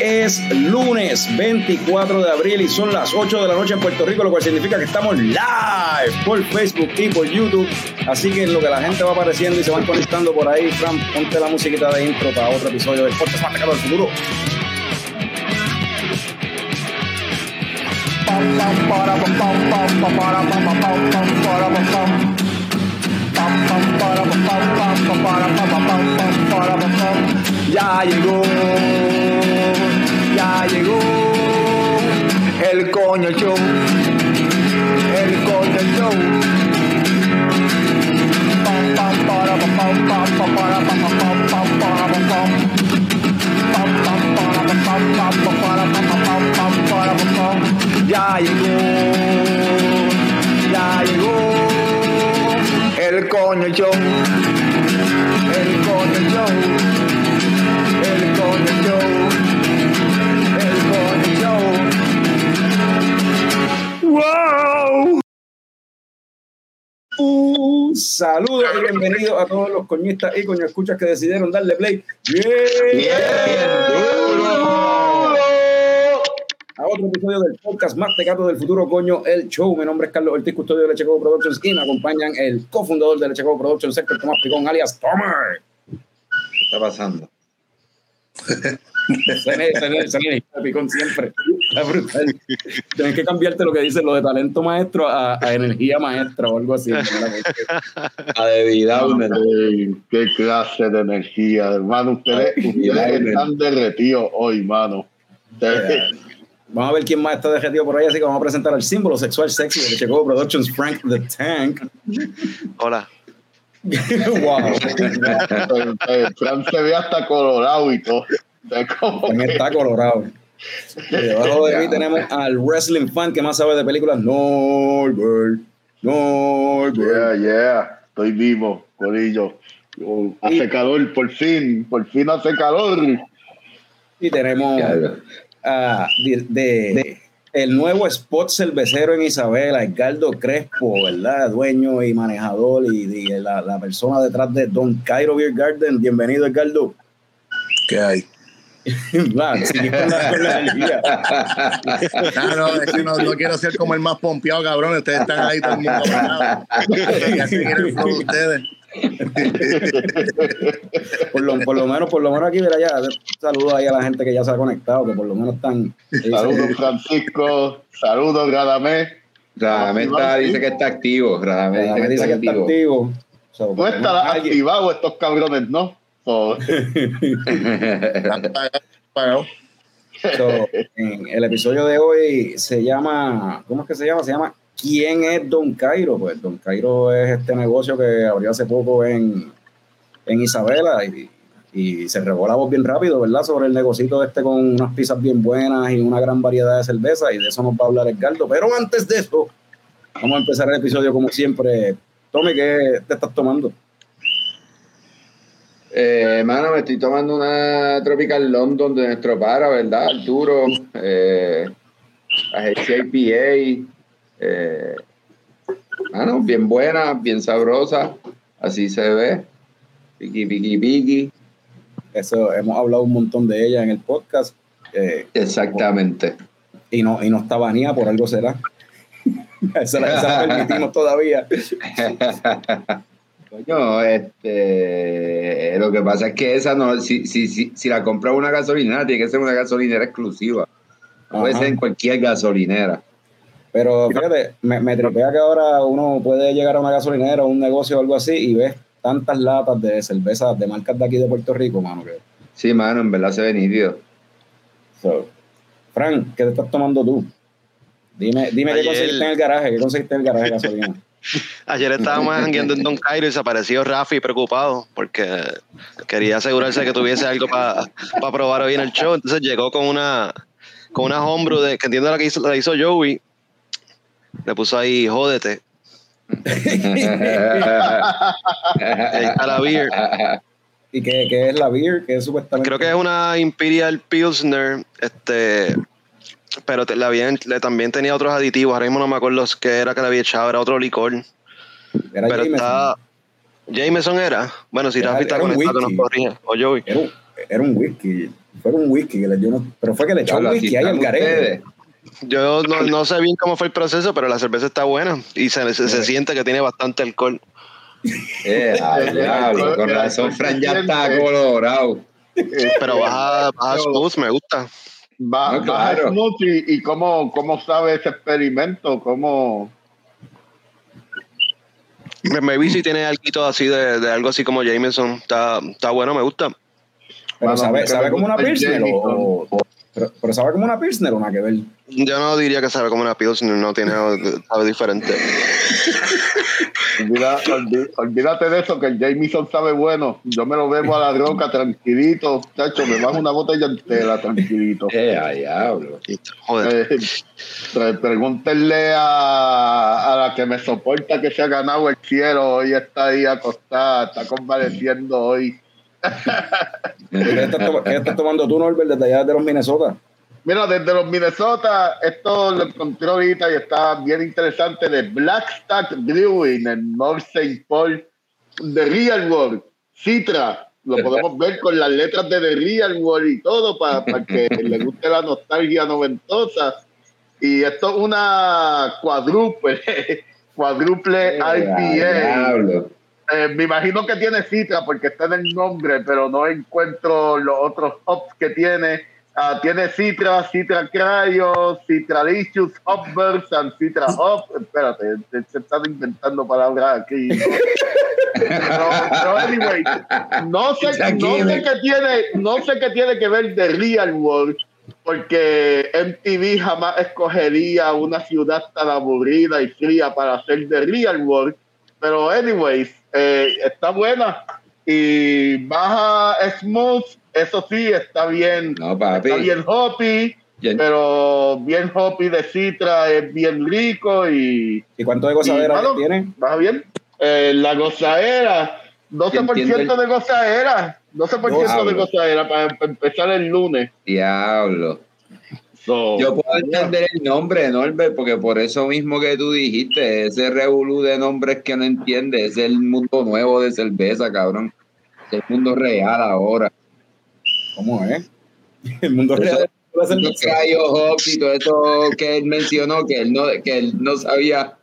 Es lunes 24 de abril y son las 8 de la noche en Puerto Rico, lo cual significa que estamos live por Facebook y por YouTube. Así que lo que la gente va apareciendo y se van conectando por ahí, Fran, ponte la musiquita de intro para otro episodio del podcast más del futuro. Ya llegó, ya llegó el coño show, el coño show. Ya llegó, ya llegó el coño show, el coño show, el coño show, Un saludo y bienvenido a todos los coñistas y coño escuchas que decidieron darle play. ¡Bien! a otro episodio del podcast más tecato del futuro, coño, el show. Mi nombre es Carlos Ortiz, custodio de Leche Coco Productions y me acompañan el cofundador de Leche Coco Productions, Héctor Tomás Picón, alias Tomer. ¿Qué está pasando? Me- se me- Picón siempre. Está brutal. Tienes que cambiarte lo que dicen lo de talento maestro a, a energía maestra o algo así. A debilidad, qué clase de energía, hermano. Ustedes, ustedes están derretidos hoy, mano. Ustedes- Vamos a ver quién más está derretido por ahí, así que vamos a presentar al símbolo sexual sexy de Coco Productions, Frank the Tank. Hola. wow. eh, Fran se ve hasta colorado y todo. También que- está colorado. Y debajo de mí tenemos al wrestling fan que más sabe de películas. Norbert. Norbert. Yeah, yeah. Estoy vivo, Corillo. Oh, Hace calor, por fin, por fin hace calor. Y tenemos ah, de, de- el nuevo spot cervecero en Isabela, Edgardo Crespo, ¿verdad? Dueño y manejador y, y la, la persona detrás de Don Cairo Beer Garden. Bienvenido, Edgardo. ¿Qué hay? Va, seguí con la- con la energía. No, es que no, no quiero ser como el más pompeado, cabrón. Ustedes están ahí todo el mundo. Ya se quiere el flow de ustedes. Por lo, por lo menos, por lo menos aquí, mira ya, saludos ahí a la gente que ya se ha conectado, que por lo menos están. Saludos, Francisco. Saludos, Radamés. Radamés está, dice que está activo. Radamés dice que está activo. No estará activado estos cabrones, ¿no? So, en el episodio de hoy se llama, ¿cómo es que se llama? Se llama ¿Quién es Don Cairo? Pues Don Cairo es este negocio que abrió hace poco en, en Isabela y, y se regó la voz bien rápido, ¿verdad? Sobre el negocito este con unas pizzas bien buenas y una gran variedad de cerveza y de eso nos va a hablar Edgardo. Pero antes de eso, vamos a empezar el episodio como siempre. Tome, ¿qué te estás tomando? Eh, mano, me estoy tomando una Tropical London de nuestro para, ¿verdad? Arturo. Eh, agencia IPA. Eh, mano, bien buena, bien sabrosa. Así se ve. Piqui, piqui, piqui. Eso hemos hablado un montón de ella en el podcast. eh, Exactamente. y no, y no está banía, por algo será. esa, la, esa la permitimos todavía. Coño, este, lo que pasa es que esa no, si, si, si, si la compra una gasolinera, tiene que ser una gasolinera exclusiva. No puede ser en cualquier gasolinera. Pero fíjate, me, me tripea que ahora uno puede llegar a una gasolinera o un negocio o algo así y ves tantas latas de cerveza de marcas de aquí de Puerto Rico, mano. Que, Sí, mano, en verdad se ve nítido. so, Fran, ¿qué te estás tomando tú? Dime, dime qué conseguiste en el garaje, qué conseguiste en el garaje de gasolina. Ayer estábamos jangueando en Don Cairo y se apareció Rafi preocupado porque quería asegurarse que tuviese algo para probar hoy en el show. Entonces llegó con una con una homebrew de, que entiendo la que hizo, la hizo Joey. Le puso ahí, jódete. Ahí está la beer. ¿Y qué, qué es la beer? Que es supuestamente. Creo que es una Imperial Pilsner, este, pero te- habían- le- también tenía otros aditivos. Ahora mismo no me acuerdo qué era que le había echado, era otro licor. Era pero Jameson. está. Jameson era. Bueno, si Era- Rafi está un conectado, nos whisky. corrige. O Joey. Era un, era un whisky. Fue con whisky que le dio unos, pero fue que le echó Diablo, whisky ahí al garete. Yo no, no sé bien cómo fue el proceso, pero la cerveza está buena y se, se, se siente que tiene bastante alcohol. Eh, al diablo, con razón, Fran ya está colorado. Pero baja, baja smooth, me gusta. Va, No, claro. smooth y, y cómo, cómo sabe ese experimento, cómo... Me, me vi si tiene algo así de, de algo así como Jameson. Está, está bueno, me gusta. Pero Mano, sabe, sabe como una Pilsner o, o- pero, pero sabe como una Pilsner o nada que ver. Yo no diría que sabe como una Pilsner, no tiene, sabe diferente. Olvida- olvi- olvídate de eso, que el Jameson sabe bueno. Yo me lo bebo a la roca tranquilito. Chacho, me bajo una botella entera tranquilito. Eh, diablo. Joder. Eh, pre- pregúntenle a, a la que me soporta que se ha ganado el cielo. Hoy está ahí acostada, está convaleciendo hoy. ¿Qué estás, to- qué estás tomando tú, Norbert, desde allá de los Minnesota? Mira, desde los Minnesota, esto lo encontré ahorita y está bien interesante de Blackstack Brewing en North St. Paul, The Real World, Citra. Lo podemos ver con las letras de The Real World y todo para, para que le guste la nostalgia noventosa. Y esto es una Eh, a IPA. Eh, me imagino que tiene Citra porque está en el nombre, pero no encuentro los otros hops que tiene. Ah, tiene Citra, Citra Cryo, Citralicious, Hopverse and Citra Hop. Espérate, se, se están inventando palabras aquí. Pero, pero anyway, no sé, no sé qué tiene, no sé qué tiene que ver de Real World, porque MTV jamás escogería una ciudad tan aburrida y fría para hacer de Real World. Pero anyways, eh, está buena y baja smooth, eso sí, está bien, No, papi. está bien hoppy, pero bien hoppy de Citra es bien rico y ¿Y cuánto de gozadera mano, tiene? ¿Va bien? Eh, la gozadera, 12% Entiendo de gozadera, 12% de Diablo. gozadera para, empezar el lunes. Diablo. So, Yo puedo entender el nombre de Norbert, porque por eso mismo que tú dijiste, ese revolú de nombres que no entiende, es el mundo nuevo de cerveza, cabrón. El mundo real ahora. ¿Cómo es? El mundo Eso- real. Los. Cryo Hops y todo eso que él mencionó, que él no, que él no sabía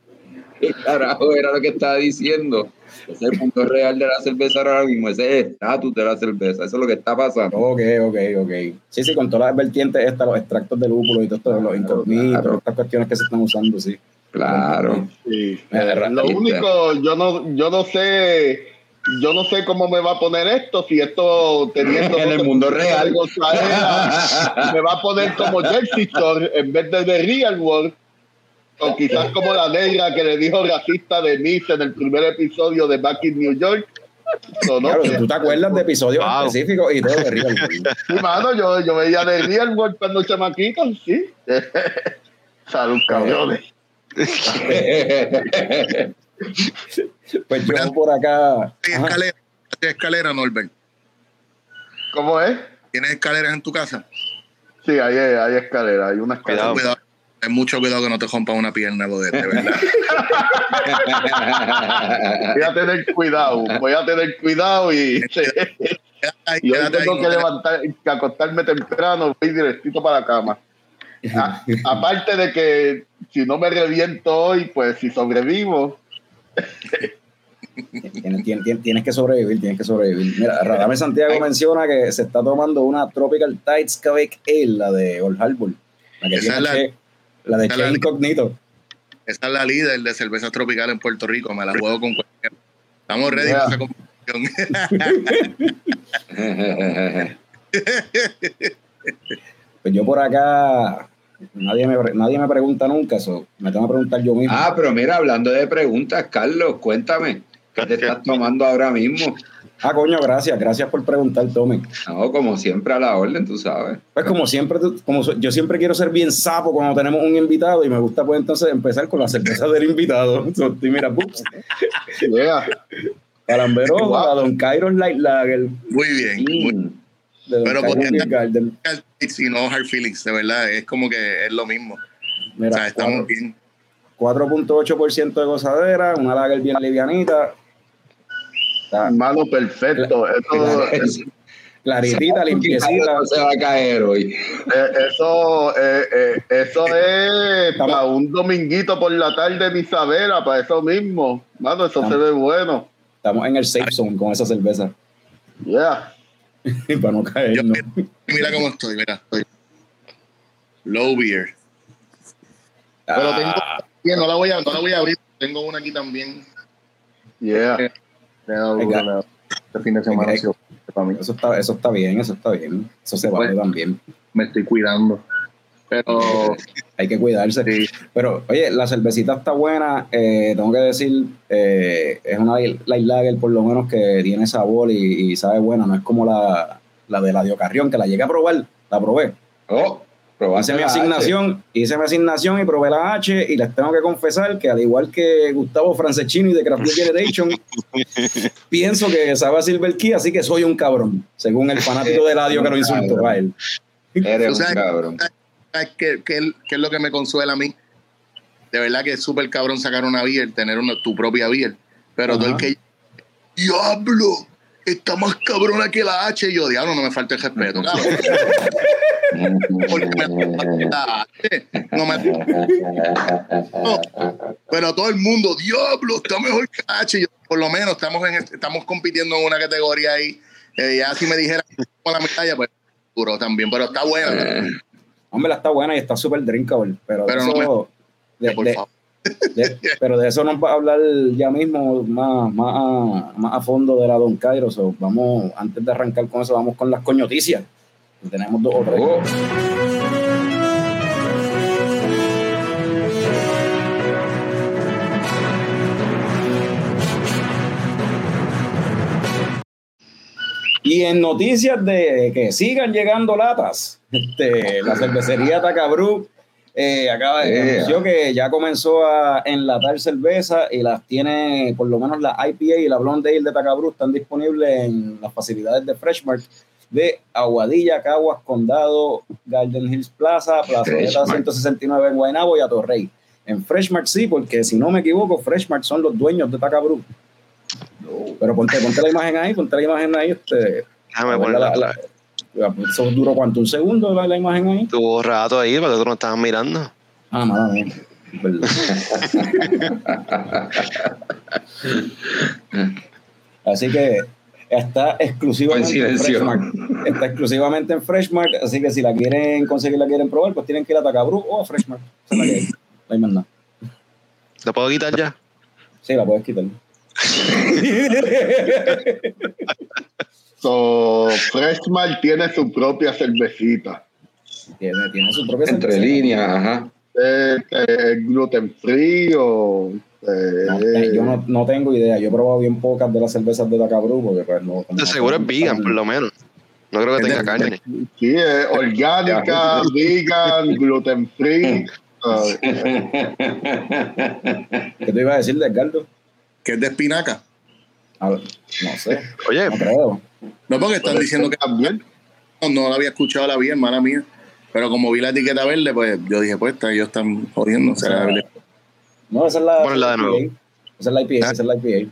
qué carajo era lo que estaba diciendo. Es el mundo real de la cerveza ahora mismo, ese es el estatus de la cerveza, eso es lo que está pasando. Ok, ok, ok. Sí, sí, con todas las vertientes estas, los extractos de lúpulo y todo esto, los incognitos, claro. estas cuestiones que se están usando, sí. Claro. sí. Lo único, yo no, yo no sé, yo no sé cómo me va a poner esto, si esto teniendo En el mundo real. gozadera, me va a poner como Shore en vez de The Real World. O quizás como la negra que le dijo racista de Miss en el primer episodio de Back in New York. So, no Claro, tú te acuerdas de episodios Wow. específicos y todo de Real Sí, mano, yo, yo veía de Real World cuando chamaquito, sí. Salud, cabrones. Pues yo por acá. Ajá. escalera, escalera, Norbert. ¿Cómo es? ¿Tienes escaleras en tu casa? Sí, hay, hay escalera, hay una escalera. Cuidado. Cuidado. Ten mucho cuidado que no te rompa una pierna, brother, de verdad. Voy a tener cuidado, voy a tener cuidado y, y hoy tengo que levantar, que acostarme temprano, voy directito para la cama. A- aparte de que si no me reviento hoy, pues si sobrevivo, Tienes, tienes- tienes- tienes que sobrevivir, tienes que sobrevivir. Mira, Radame Santiago menciona que se está tomando una Tropical Tides Quebec Ale, la de Old Harbor. La que Esa tiene es la- Che- la de Che Incognito. Esa es la líder de cervezas tropicales en Puerto Rico. Me la juego con cualquiera. Estamos ready para esa competición. Pues yo por acá, nadie me, nadie me pregunta nunca eso. Me tengo que preguntar yo mismo. ah, pero mira, hablando de preguntas, Carlos, cuéntame, ¿qué te estás tomando ahora mismo? Ah, coño, gracias, gracias por preguntar, Tommy. No, como siempre a la orden, tú sabes. Pues como siempre, como yo siempre quiero ser bien sapo cuando tenemos un invitado y me gusta pues entonces empezar con la cerveza del invitado. Y mira, ups, yeah. Calambero, Wow. la Don Kairos Light Lager Muy bien. Muy Mm. De Pero podría- Garden. Y no hard feelings, de verdad. Es como que es lo mismo. o Mira, sea, estamos cuatro- bien. 4.8% de gozadera, una lager bien livianita. Está- Mano, perfecto. Esto, La Claritita, limpiecita. No se va a caer hoy. Eh, eso, eh, eh, eso es Estamos- para un dominguito por la tarde en Isabela, para eso mismo. Mano, eso Estamos- se ve bueno. Estamos en el safe zone con esa cerveza. Yeah. para no caer. Yo- ¿no? Mira cómo estoy, mira. Estoy. Low beer. Pero tengo. Ah, Bien, no la voy a, no la voy a abrir. Tengo una aquí también. Yeah. Este fin de semana mí. eso, está, eso está bien, eso está bien. Eso se vale Bueno. también. Me estoy cuidando. Pero Hay que cuidarse. sí, Pero, oye, la cervecita está buena. eh, tengo que decir, eh, es una light lager por lo menos que tiene sabor y, y sabe buena. No es como la, la de la Diocarrión, que la llegué a probar, la probé. Oh, Hice mi H. asignación, hice mi asignación y probé la H y les tengo que confesar que al igual que Gustavo Francescini de Craft Generation, pienso que sabe a Silver Key, así que soy un cabrón, según el fanático de Ladio que lo insultó a él. Eres un cabrón. ¿Sabes qué, qué- qué es lo que me consuela a mí? De verdad que es súper cabrón sacar una beer, tener una, tu propia beer. Pero todo el Ajá. que. ¡Diablo! Está más cabrona que la H. Y yo, diablo, no me falta el respeto. Porque me la H. No me- pero todo el mundo, diablo, está mejor que la H. Y yo, por lo menos estamos, en, este- estamos compitiendo en una categoría ahí. Eh, ya si me dijera la medalla, pues duro también, pero está buena. Hombre, la está buena y está súper drinkable, pero, de no eso, de- por de- favor. de- pero de eso nos va a hablar ya mismo más, más, a, más a fondo de la Don Cairo. So, vamos, antes de arrancar con eso, vamos con las coñoticias. Tenemos dos o tres. Oh, Y en noticias de que sigan llegando latas, este, la cervecería Tacabru eh, acaba de Yeah. que ya comenzó a enlatar cerveza y las tiene, por lo menos la IPA y la Blonde Ale de Tacabru están disponibles en las facilidades de Freshmart de Aguadilla, Caguas, Condado, Garden Hills Plaza, Plaza Freshmart. 169 en Guaynabo y Atorrey. En Freshmart sí, porque si no me equivoco, Freshmart son los dueños de Tacabru. Pero ponte, ponte la imagen ahí, ponte la imagen ahí. Este, Déjame la- ponerla. la- la- eso duró cuánto, un segundo la, la imagen ahí. Tuvo rato ahí porque tú no estabas mirando. Ah, mala mía. Así que está exclusivamente en. Freshmart. Está exclusivamente en Freshmart, así que si la quieren conseguir, la quieren probar, pues tienen que ir a Tacabru o a Freshmart. Esa es la que nada. ¿Lo puedo quitar ya? Sí, la puedes quitar. So, Freshman tiene su propia cervecita. tiene, tiene su propia entre cerveza. líneas, ajá. Eh, eh, gluten free o eh, No, eh, yo no, no tengo idea. Yo he probado bien pocas de las cervezas de Tacabru porque pues no. De no seguro es vegan, por lo menos. No creo que tenga carne. sí, eh, orgánica, vegan, gluten free. ¿Qué te iba a decir de Edgardo? Que es de espinaca. A ver, no sé, Oye, no creo. No, porque están diciendo que también. no, no la había escuchado la bien, mala mía. Pero como vi la etiqueta verde, pues yo dije, pues está- ellos están jodiendo. será verde. No, esa es la. Ponla de nuevo. IPA. Esa es la IPA, Ah. esa es la IPA.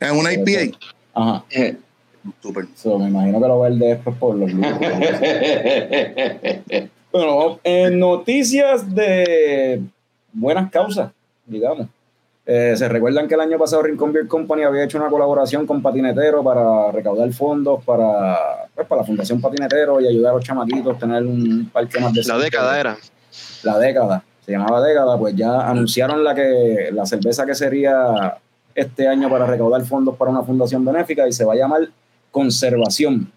Es una IPA. Ajá. Súper. So, me imagino que lo verde es pues, por los lujos. Bueno, en noticias de buenas causas, digamos. Eh, se recuerdan que el año pasado Rincon Beer Company había hecho una colaboración con Patinetero para recaudar fondos para, pues, para la Fundación Patinetero y ayudar a los chamaquitos a tener un parque más de la década era. la década, se llamaba década, pues ya anunciaron la que la cerveza que sería este año para recaudar fondos para una fundación benéfica y se va a llamar Conservación.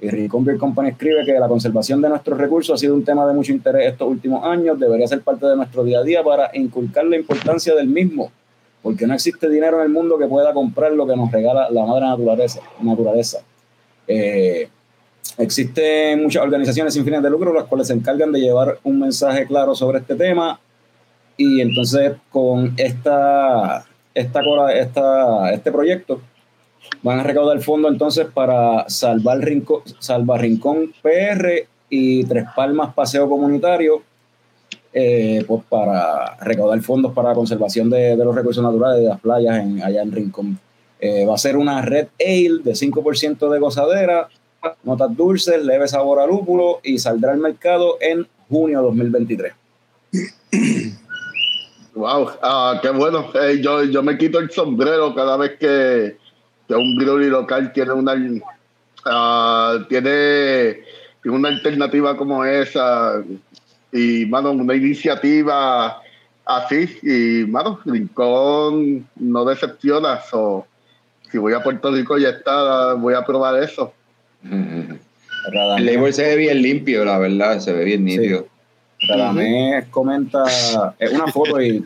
Y Beer Company escribe que la conservación de nuestros recursos ha sido un tema de mucho interés estos últimos años, debería ser parte de nuestro día a día para inculcar la importancia del mismo, porque no existe dinero en el mundo que pueda comprar lo que nos regala la madre naturaleza. naturaleza. Eh, Existen muchas organizaciones sin fines de lucro las cuales se encargan de llevar un mensaje claro sobre este tema y entonces con esta, esta, esta, este proyecto van a recaudar fondos entonces para salvar Rincón, Salva Rincón PR y Tres Palmas Paseo Comunitario eh, pues para recaudar fondos para la conservación de, los recursos naturales de las playas allá en Rincón. Eh, va a ser una Red Ale de 5% de gozadera, notas dulces, leve sabor a lúpulo y saldrá al mercado en junio 2023. Wow, ah, qué bueno. Eh, yo, yo me quito el sombrero cada vez que, que un brewery local tiene una ah, tiene, tiene una alternativa como esa y mano una iniciativa así y mano Rincón no decepciona so, si voy a Puerto Rico ya está voy a probar eso El label se ve bien limpio, la verdad, se ve bien nítido. Radamés comenta, es una foto y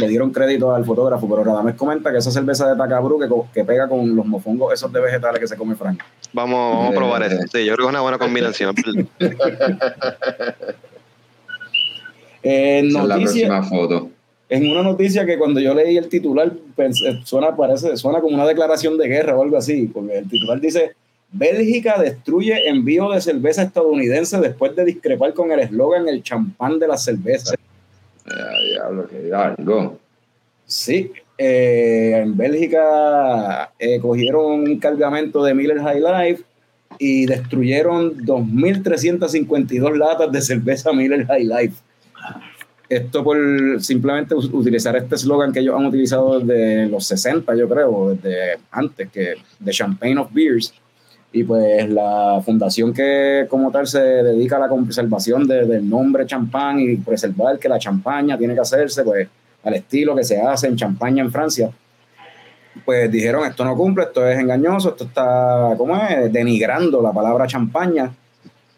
le dieron crédito al fotógrafo, pero Radamés comenta que esa cerveza de Takabru que, que pega con los mofongos esos de vegetales que se come Frank. Vamos, vamos a probar eso. Sí, yo creo que es una buena combinación. Es la noticia, próxima foto. en una noticia que cuando yo leí el titular pensé- suena, parece, suena como una declaración de guerra o algo así, porque el titular dice Bélgica destruye envío de cerveza estadounidense después de discrepar con el eslogan el champán de la cerveza. Diablo, que algo. Sí, eh, en Bélgica eh, cogieron un cargamento de Miller High Life y destruyeron 2.352 latas de cerveza Miller High Life. Esto por simplemente utilizar este eslogan que ellos han utilizado desde los 60, yo creo, desde antes, que de Champagne of Beers. Y pues la fundación que como tal se dedica a la conservación de- del nombre champán y preservar que la champaña tiene que hacerse, pues al estilo que se hace en Champaña en Francia, pues dijeron esto no cumple, esto es engañoso, esto está, ¿cómo es? Denigrando la palabra champaña.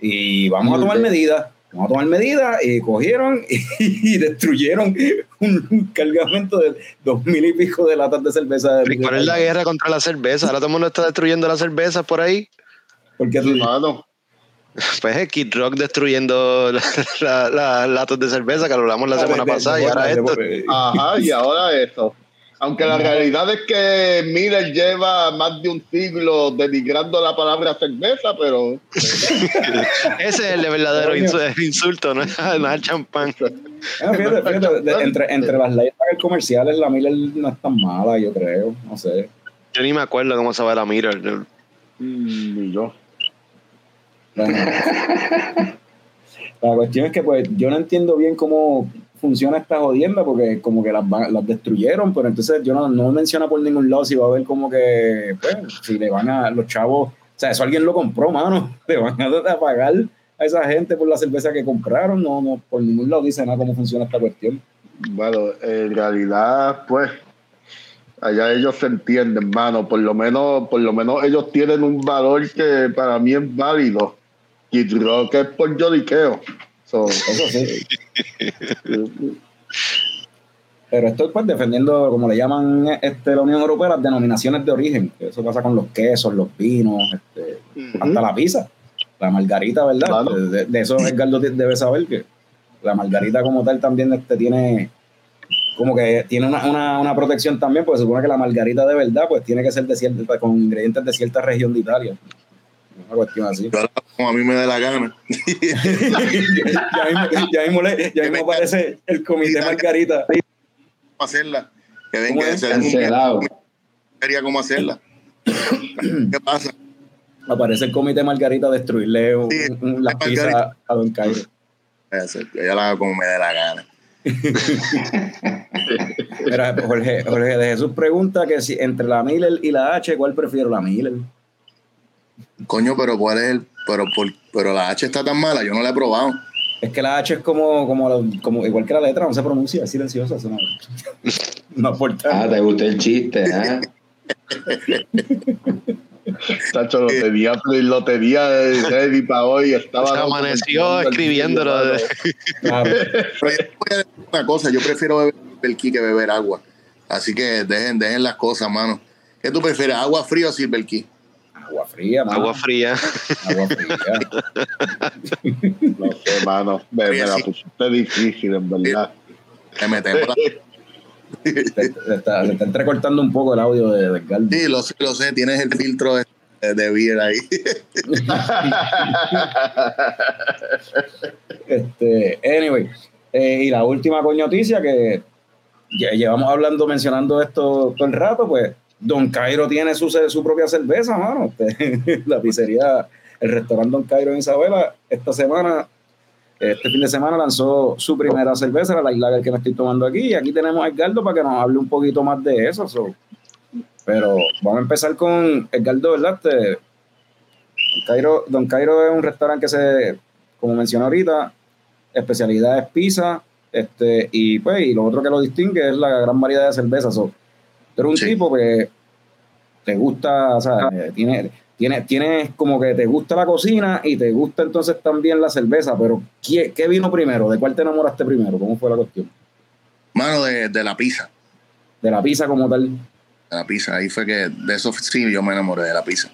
Y vamos a tomar medidas, vamos a tomar medidas y cogieron y, destruyeron un, un cargamento de dos mil y pico de latas de cerveza. De, ¿Cuál es la guerra contra la cerveza? Ahora todo el mundo está destruyendo la cerveza por ahí. Porque tú, Mano, Pues es Kid Rock destruyendo las la, la- latas de cerveza que lo hablamos la semana de- de- pasada y ahora de- esto. Ajá, y ahora eso. Aunque la realidad es que Miller lleva más de un siglo denigrando la palabra cerveza, pero Ese es el verdadero insulto, no es no es el champán. Ah, fíjate, fíjate, de- entre, entre las leyes comerciales, la Miller no es tan mala, yo creo. No sé. Yo ni me acuerdo cómo se va la Mirror. mm, ni yo. Bueno. la cuestión es que pues yo no entiendo bien cómo funciona esta jodienda porque como que las, las destruyeron, pero entonces yo no, no menciona por ningún lado si va a haber como que, pues, si le van a los chavos, o sea, eso alguien lo compró, mano, le van a, pagar a esa gente por la cerveza que compraron, no, no, por ningún lado dice nada cómo funciona esta cuestión. Bueno, en realidad, pues, allá ellos se entienden, mano. Por lo menos, por lo menos ellos tienen un valor que para mí es válido. Kid Rock es por lloriqueo. So, Eso sí. Pero estoy pues defendiendo, como le llaman este, la Unión Europea, las denominaciones de origen. Eso pasa con los quesos, los vinos, este, hasta la pizza, la margarita, ¿verdad? Claro. De, de eso Edgardo debe saber que la margarita como tal también este, tiene como que tiene una, una, una protección también, porque se supone que la margarita de verdad pues tiene que ser de cierta, con ingredientes de cierta región de Italia. Una cuestión así. Yo como a mí me dé la gana. ya mismo, ya mismo, le- ya mismo aparece el comité Margarita. ¿Cómo hacerla? Que ven ¿Cómo que es? se den un Cancelado. quería cómo hacerla. ¿Qué pasa? Aparece el comité Margarita a destruirle un, Sí, un- las Margarita. pizzas a Don Cairo. Yo la hago como me dé la gana. Mira, Jorge, Jorge de Jesús pregunta que si entre la Miller y la H, ¿cuál prefiero? La Miller. Coño, pero ¿cuál es el...? Pero, por- pero la H está tan mala, yo no la he probado. Es que la H es como, como, la- como igual que la letra, no se pronuncia, es silenciosa. eso No, aporta. Ah, te gustó el chiste, ¿ah? Tacho, lo tenía, lo tenía ready para hoy. Estaba Se amaneció escribiéndolo. de- Claro. Pero yo te voy a decir una cosa, yo prefiero beber Silver que beber agua. Así que dejen, dejen las cosas, mano. ¿Qué tú prefieres, agua fría o Silver Key? Agua fría, mano. Agua fría. Agua fría. No sé, mano. Me, me la pusiste difícil, en verdad. Le metemos la- Se, se está, se está entrecortando un poco el audio de, de Edgardo. Sí, lo sé, lo sé, tienes el filtro de, de beer ahí. Este, anyway, eh, y la última coño noticia que ya llevamos hablando, mencionando esto todo el rato, pues Don Cairo tiene su, su propia cerveza, mano. la pizzería, el restaurante Don Cairo en Isabela, esta semana, este fin de semana lanzó su primera cerveza, la Light que me estoy tomando aquí. Y aquí tenemos a Edgardo para que nos hable un poquito más de eso. Pero vamos a empezar con Edgardo, ¿verdad? Este, Don, Cairo, Don Cairo es un restaurante que se, como mencioné ahorita, especialidad es pizza, este, y pues, y lo otro que lo distingue es la gran variedad de cervezas. So, eres un Sí. tipo que te gusta, o sea, eh, tiene, tiene, tienes como que te gusta la cocina y te gusta entonces también la cerveza, pero ¿qué, qué vino primero? ¿De cuál te enamoraste primero? ¿Cómo fue la cuestión? Mano, de, de la pizza. De la pizza como tal. de la pizza. Ahí fue que de eso sí yo me enamoré de la pizza.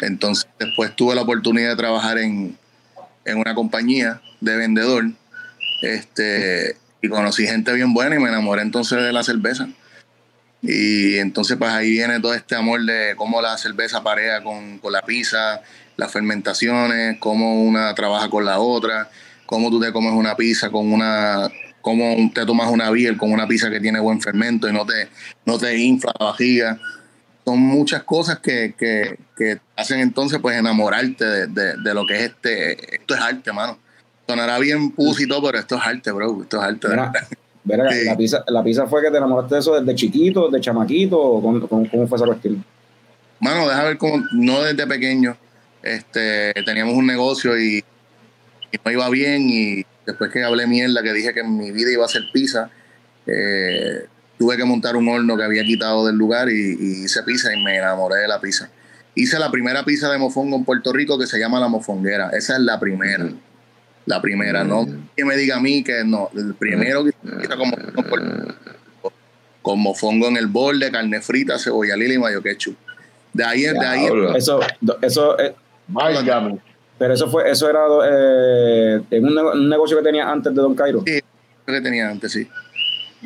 Entonces después tuve la oportunidad de trabajar en, en una compañía de vendedor este, y conocí gente bien buena y me enamoré entonces de la cerveza. Y entonces pues ahí viene todo este amor de cómo la cerveza parea con, con la pizza, las fermentaciones, cómo una trabaja con la otra, cómo tú te comes una pizza con una cómo te tomas una beer con una pizza que tiene buen fermento y no te, no te infla la vajiga. Son muchas cosas que, que, que hacen entonces pues enamorarte de, de, de, lo que es este, esto es arte, mano. Sonará bien pussy y todo, pero esto es arte, bro, esto es arte. Mira, Verá, sí. la, pizza, la pizza fue que te enamoraste de eso desde chiquito, desde chamaquito, o cómo, cómo, fue esa cuestión? Mano, deja ver cómo, no desde pequeño, este, teníamos un negocio y, y no iba bien y después que hablé mierda, que dije que en mi vida iba a ser pizza, eh, tuve que montar un horno que había quitado del lugar y, y, hice pizza y me enamoré de la pizza. Hice la primera pizza de mofongo en Puerto Rico que se llama La Mofonguera. Esa es la primera. Mm. La primera, mm. no que me diga a mí que no. El primero que hice como con mofongo en el borde, carne frita, cebolla lila y mayo ketchup. De ahí, de ahí. Eso, eso, eh, Válgame. Pero eso fue, eso era eh, en un, un, negocio que tenía antes de Don Cairo. Sí, que tenía antes, sí.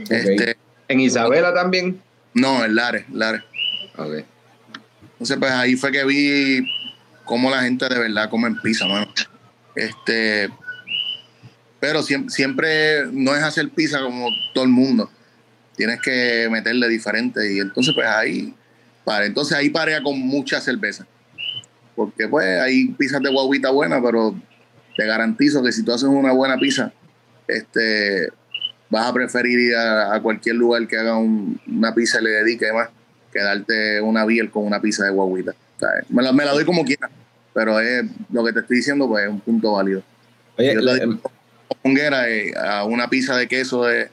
Okay. Este, ¿En Isabela también? No, en Lares, Lares. Okay. Entonces, pues ahí fue que vi cómo la gente de verdad come en pizza, mano. Este, pero siempre, siempre no es hacer pizza como todo el mundo. Tienes que meterle diferente. Y entonces, pues ahí, para, entonces ahí parea con mucha cerveza porque pues hay pizzas de guaguita buenas, pero te garantizo que si tú haces una buena pizza, este, vas a preferir ir a, a cualquier lugar que haga un, una pizza y le dedique más que darte una biel con una pizza de guaguita. O sea, me, la, me, la, doy como quiera, pero es lo que te estoy diciendo, pues es un punto válido. Oye, digo mofonguera eh, a una pizza de queso de,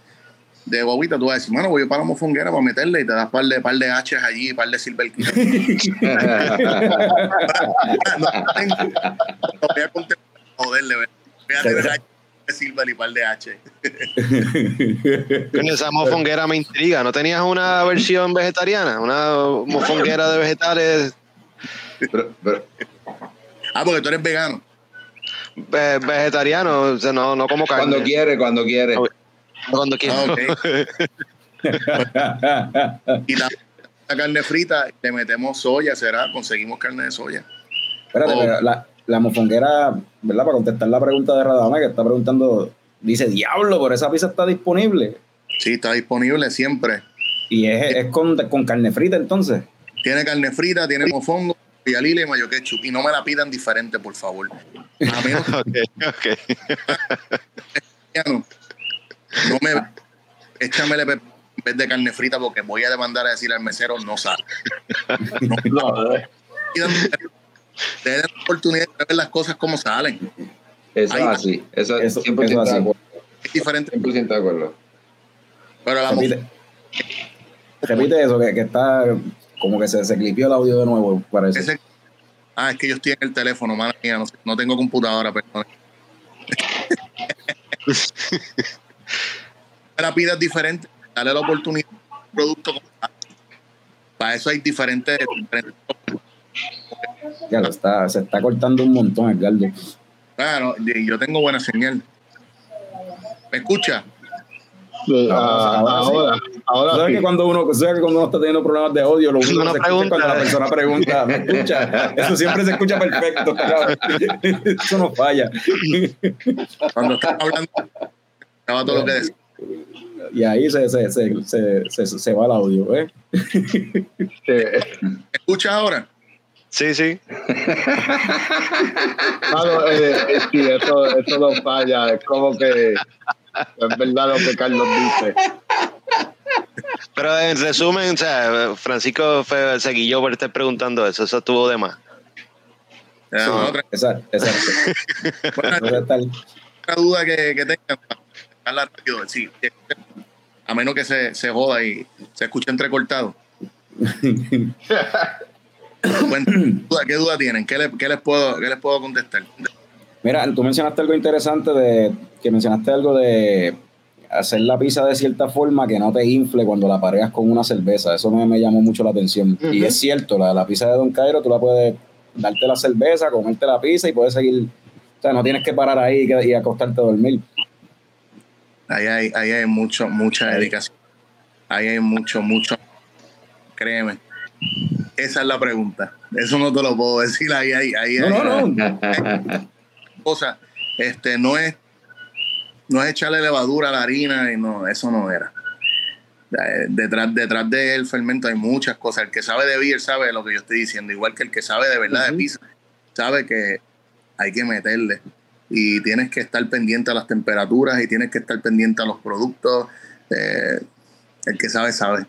de guaguita, tú vas a decir, bueno, voy para la mofonguera para meterle y te das par de, par de H's allí, par de Silver no, no, voy a contestar, joderle, voy a de Silver y par de H. Con esa mofonguera me intriga, ¿no tenías una versión vegetariana? Una mofonguera de vegetales. Pero, pero. Ah, porque tú eres vegano. Ve vegetariano, o sea, no, no como carne. Cuando quiere, cuando quiere. Cuando quiera. Ah, okay. y la, la, carne frita, le metemos soya, será, conseguimos carne de soya. Espérate, oh. la, la, mofonguera, ¿verdad? Para contestar la pregunta de Radame, que está preguntando, dice, diablo, pero esa pizza está disponible. Sí, está disponible siempre. ¿Y es, es con, con, carne frita entonces? Tiene carne frita, tiene mofongo, lila y mayo ketchup. Y no me la pidan diferente, por favor. A menos okay, okay. no, no me échamele en vez de carne frita porque voy a demandar a decir al mesero no sabe. No, no, te den la oportunidad de ver las cosas como salen. Eso es así. Eso, eso 100% eso así. Es diferente. 100% de acuerdo. Pero la repite, repite eso, que, que, está como que se, se clipió el audio de nuevo, parece. Ese, ah, es que yo estoy en el teléfono, mala mía, no, no tengo computadora, perdón. la pidas diferente, dale la oportunidad un producto como para eso hay diferentes, diferentes ya lo está, se está cortando un montón, Edgardo. Claro, yo tengo buena señal. ¿Me escucha? Sí, ahora, ahora, sí. ahora ¿Sabes sí. que cuando uno, ¿sabes que cuando uno está teniendo problemas de audio, lo único que se escucha cuando la persona pregunta, ¿me escucha? Eso siempre se escucha perfecto. Claro. Eso no falla. Cuando estaba hablando, estaba todo lo que decía. Y ahí se, se, se, se, se, se va el audio, ¿eh? ¿Escucha ahora? Sí, sí. Mano, eh, eh, sí, eso, eso no falla. Es como que es verdad lo que Carlos dice. Pero en resumen, o sea, Francisco fue, se guilló por estar preguntando eso. Eso estuvo de más. Otra, Exacto, exacto. Bueno, otra duda que, que tengan, rápido, sí, a menos que se, se joda y se escuche entrecortado. ¿Qué duda tienen? ¿Qué, le- qué les puedo, ¿Qué les puedo contestar? Mira, tú mencionaste algo interesante de que mencionaste algo de hacer la pizza de cierta forma que no te infle cuando la pareas con una cerveza. Eso me, me llamó mucho la atención. Y es cierto, la, la pizza de Don Cairo, tú la puedes darte la cerveza, comerte la pizza y puedes seguir. O sea, no tienes que parar ahí y, acostarte a dormir. Ahí hay, ahí hay mucho, mucha dedicación. Ahí hay mucho, mucho. Créeme. Esa es la pregunta. Eso no te lo puedo decir. Ahí ahí hay No, no, no. cosa. Este, no es, no es echarle levadura a la harina y no, eso no era. Eh, Detrás, detrás del fermento hay muchas cosas. El que sabe de beer sabe lo que yo estoy diciendo. Igual que el que sabe de verdad de pizza, sabe que hay que meterle. Y tienes que estar pendiente a las temperaturas y tienes que estar pendiente a los productos. Eh, el que sabe, sabe.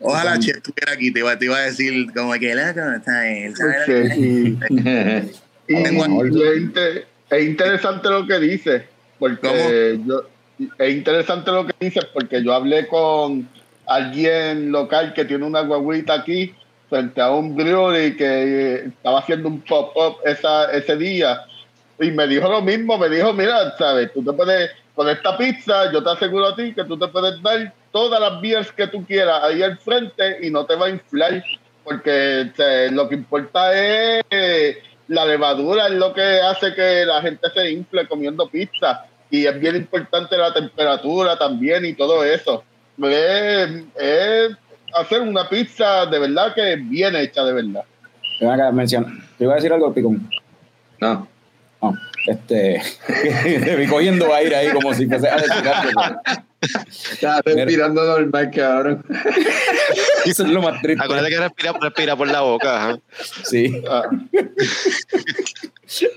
Ojalá Che estuviera aquí, te iba, te iba a decir como que loco, está él, es, inte- es interesante lo que dice, porque yo, es interesante lo que dice porque yo hablé con alguien local que tiene una guaguita aquí frente a un brewery que eh, estaba haciendo un pop-up esa- ese día y me dijo lo mismo, me dijo, mira, sabes, tú te puedes, con esta pizza, yo te aseguro a ti que tú te puedes dar todas las beers que tú quieras ahí al frente y no te va a inflar, porque o sea, lo que importa es la levadura, es lo que hace que la gente se infle comiendo pizza y es bien importante la temperatura también y todo eso. Es, es hacer una pizza de verdad que es bien hecha de verdad. Acá, menciona. Iba a decir algo, Picón. No. No, este. te vi cogiendo aire ahí como si fuese a pero Estaba respirando normal, cabrón. Eso es lo más triste. Acuérdate que respira, respira por la boca. Sí. Ah,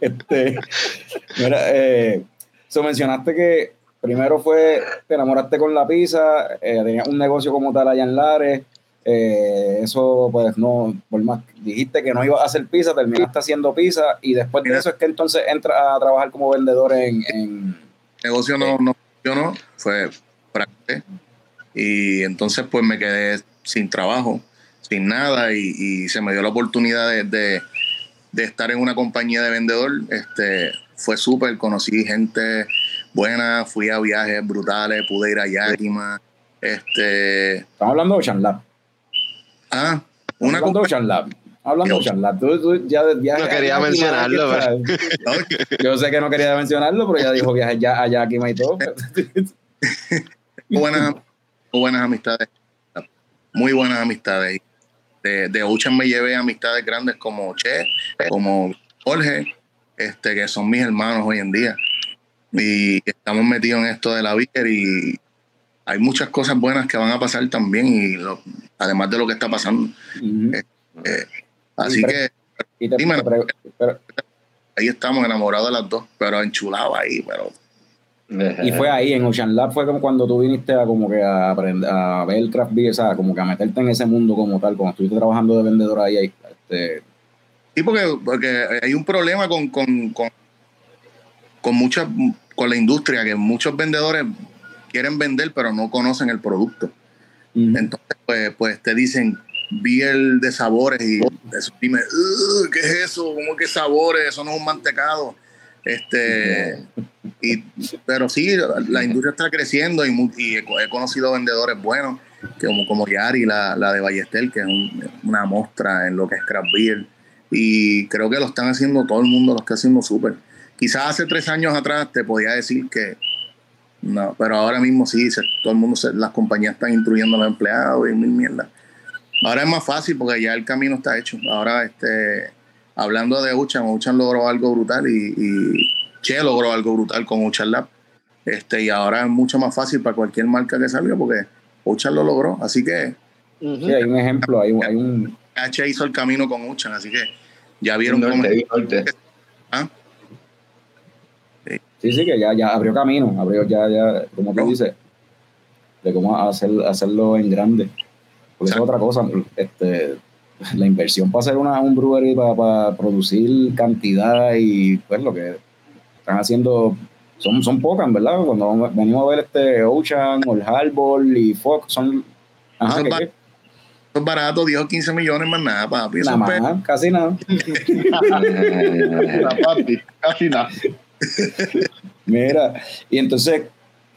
Este, mira, eh, so mencionaste que primero fue, te enamoraste con la pizza, eh, tenías un negocio como tal allá en Lares, eh, eso pues no, por más, dijiste que no ibas a hacer pizza, terminaste haciendo pizza y después de eso es que entonces entras a trabajar como vendedor en, en negocio no, no funcionó, fue fracasé. Y entonces pues me quedé sin trabajo, sin nada, y, y se me dio la oportunidad de, de- de estar en una compañía de vendedor. Este, fue súper, conocí gente buena, fui a viajes brutales, pude ir a Yakima. Este, estamos hablando de Ocean Lab. Ah, una hablando de compañía. Ocean Lab. Hablando de Ocean Lab. Tú, tú ya viaje No quería mencionarlo. Yo sé que no quería mencionarlo, pero ya dijo viaje ya a Yakima y todo. buenas, muy buenas amistades, muy buenas amistades. De, de Ocean me llevé amistades grandes como Che, como Jorge, este, que son mis hermanos hoy en día. Y estamos metidos en esto de la beer y hay muchas cosas buenas que van a pasar también, y lo- además de lo que está pasando. Ujú. Eh, así que Dime. pero- ahí estamos enamorados de las dos, pero enchulados ahí, pero y fue ahí, en Ocean Lab, fue como cuando tú viniste a como que a aprender a ver el craft beer, o sea, como que a meterte en ese mundo como tal, cuando estuviste trabajando de vendedor ahí, ahí, este, Sí, porque, porque hay un problema con, con, con, con muchas, con la industria, que muchos vendedores quieren vender, pero no conocen el producto. Entonces, pues, pues te dicen beer de sabores y eso, dime, "Ugh, ¿qué es eso? ¿Cómo que sabores? Eso no es un mantecado. Este, y, pero sí, la industria está creciendo y, he, conocido vendedores buenos, que como, como Yari, la, la de Ballester, que es un- una mostra en lo que es craft beer. Y creo que lo están haciendo, todo el mundo lo está haciendo súper. Quizás hace tres años atrás te podía decir que no, pero ahora mismo sí, se- todo el mundo, se- las compañías están instruyendo a los empleados y mil mierda. Ahora es más fácil porque ya el camino está hecho. Ahora, este, hablando de Uchan, Uchan logró algo brutal y, y Che logró algo brutal con Uchan Lab. Este, y ahora es mucho más fácil para cualquier marca que salga porque Uchan lo logró. Así que Sí, hay un ejemplo, hay, un- hay un... H hizo el camino con Uchan, así que ya vieron cómo. Norte. ¿Ah? Sí, sí, que ya, ya abrió camino, abrió ya, ya, como tú dices, de cómo hacer, hacerlo en grande. Porque es otra cosa, este, la inversión para hacer una, un brewery, para, para producir cantidad y pues lo que están haciendo son, son pocas, ¿verdad? Cuando venimos a ver este Ocean, Old Harbor y Fox, son... Ajá, Son ¿qué- ba- qué? Eso es barato, 10 o 15 millones más nada, papi. Nada más, casi nada. Casi nada. Mira, y entonces,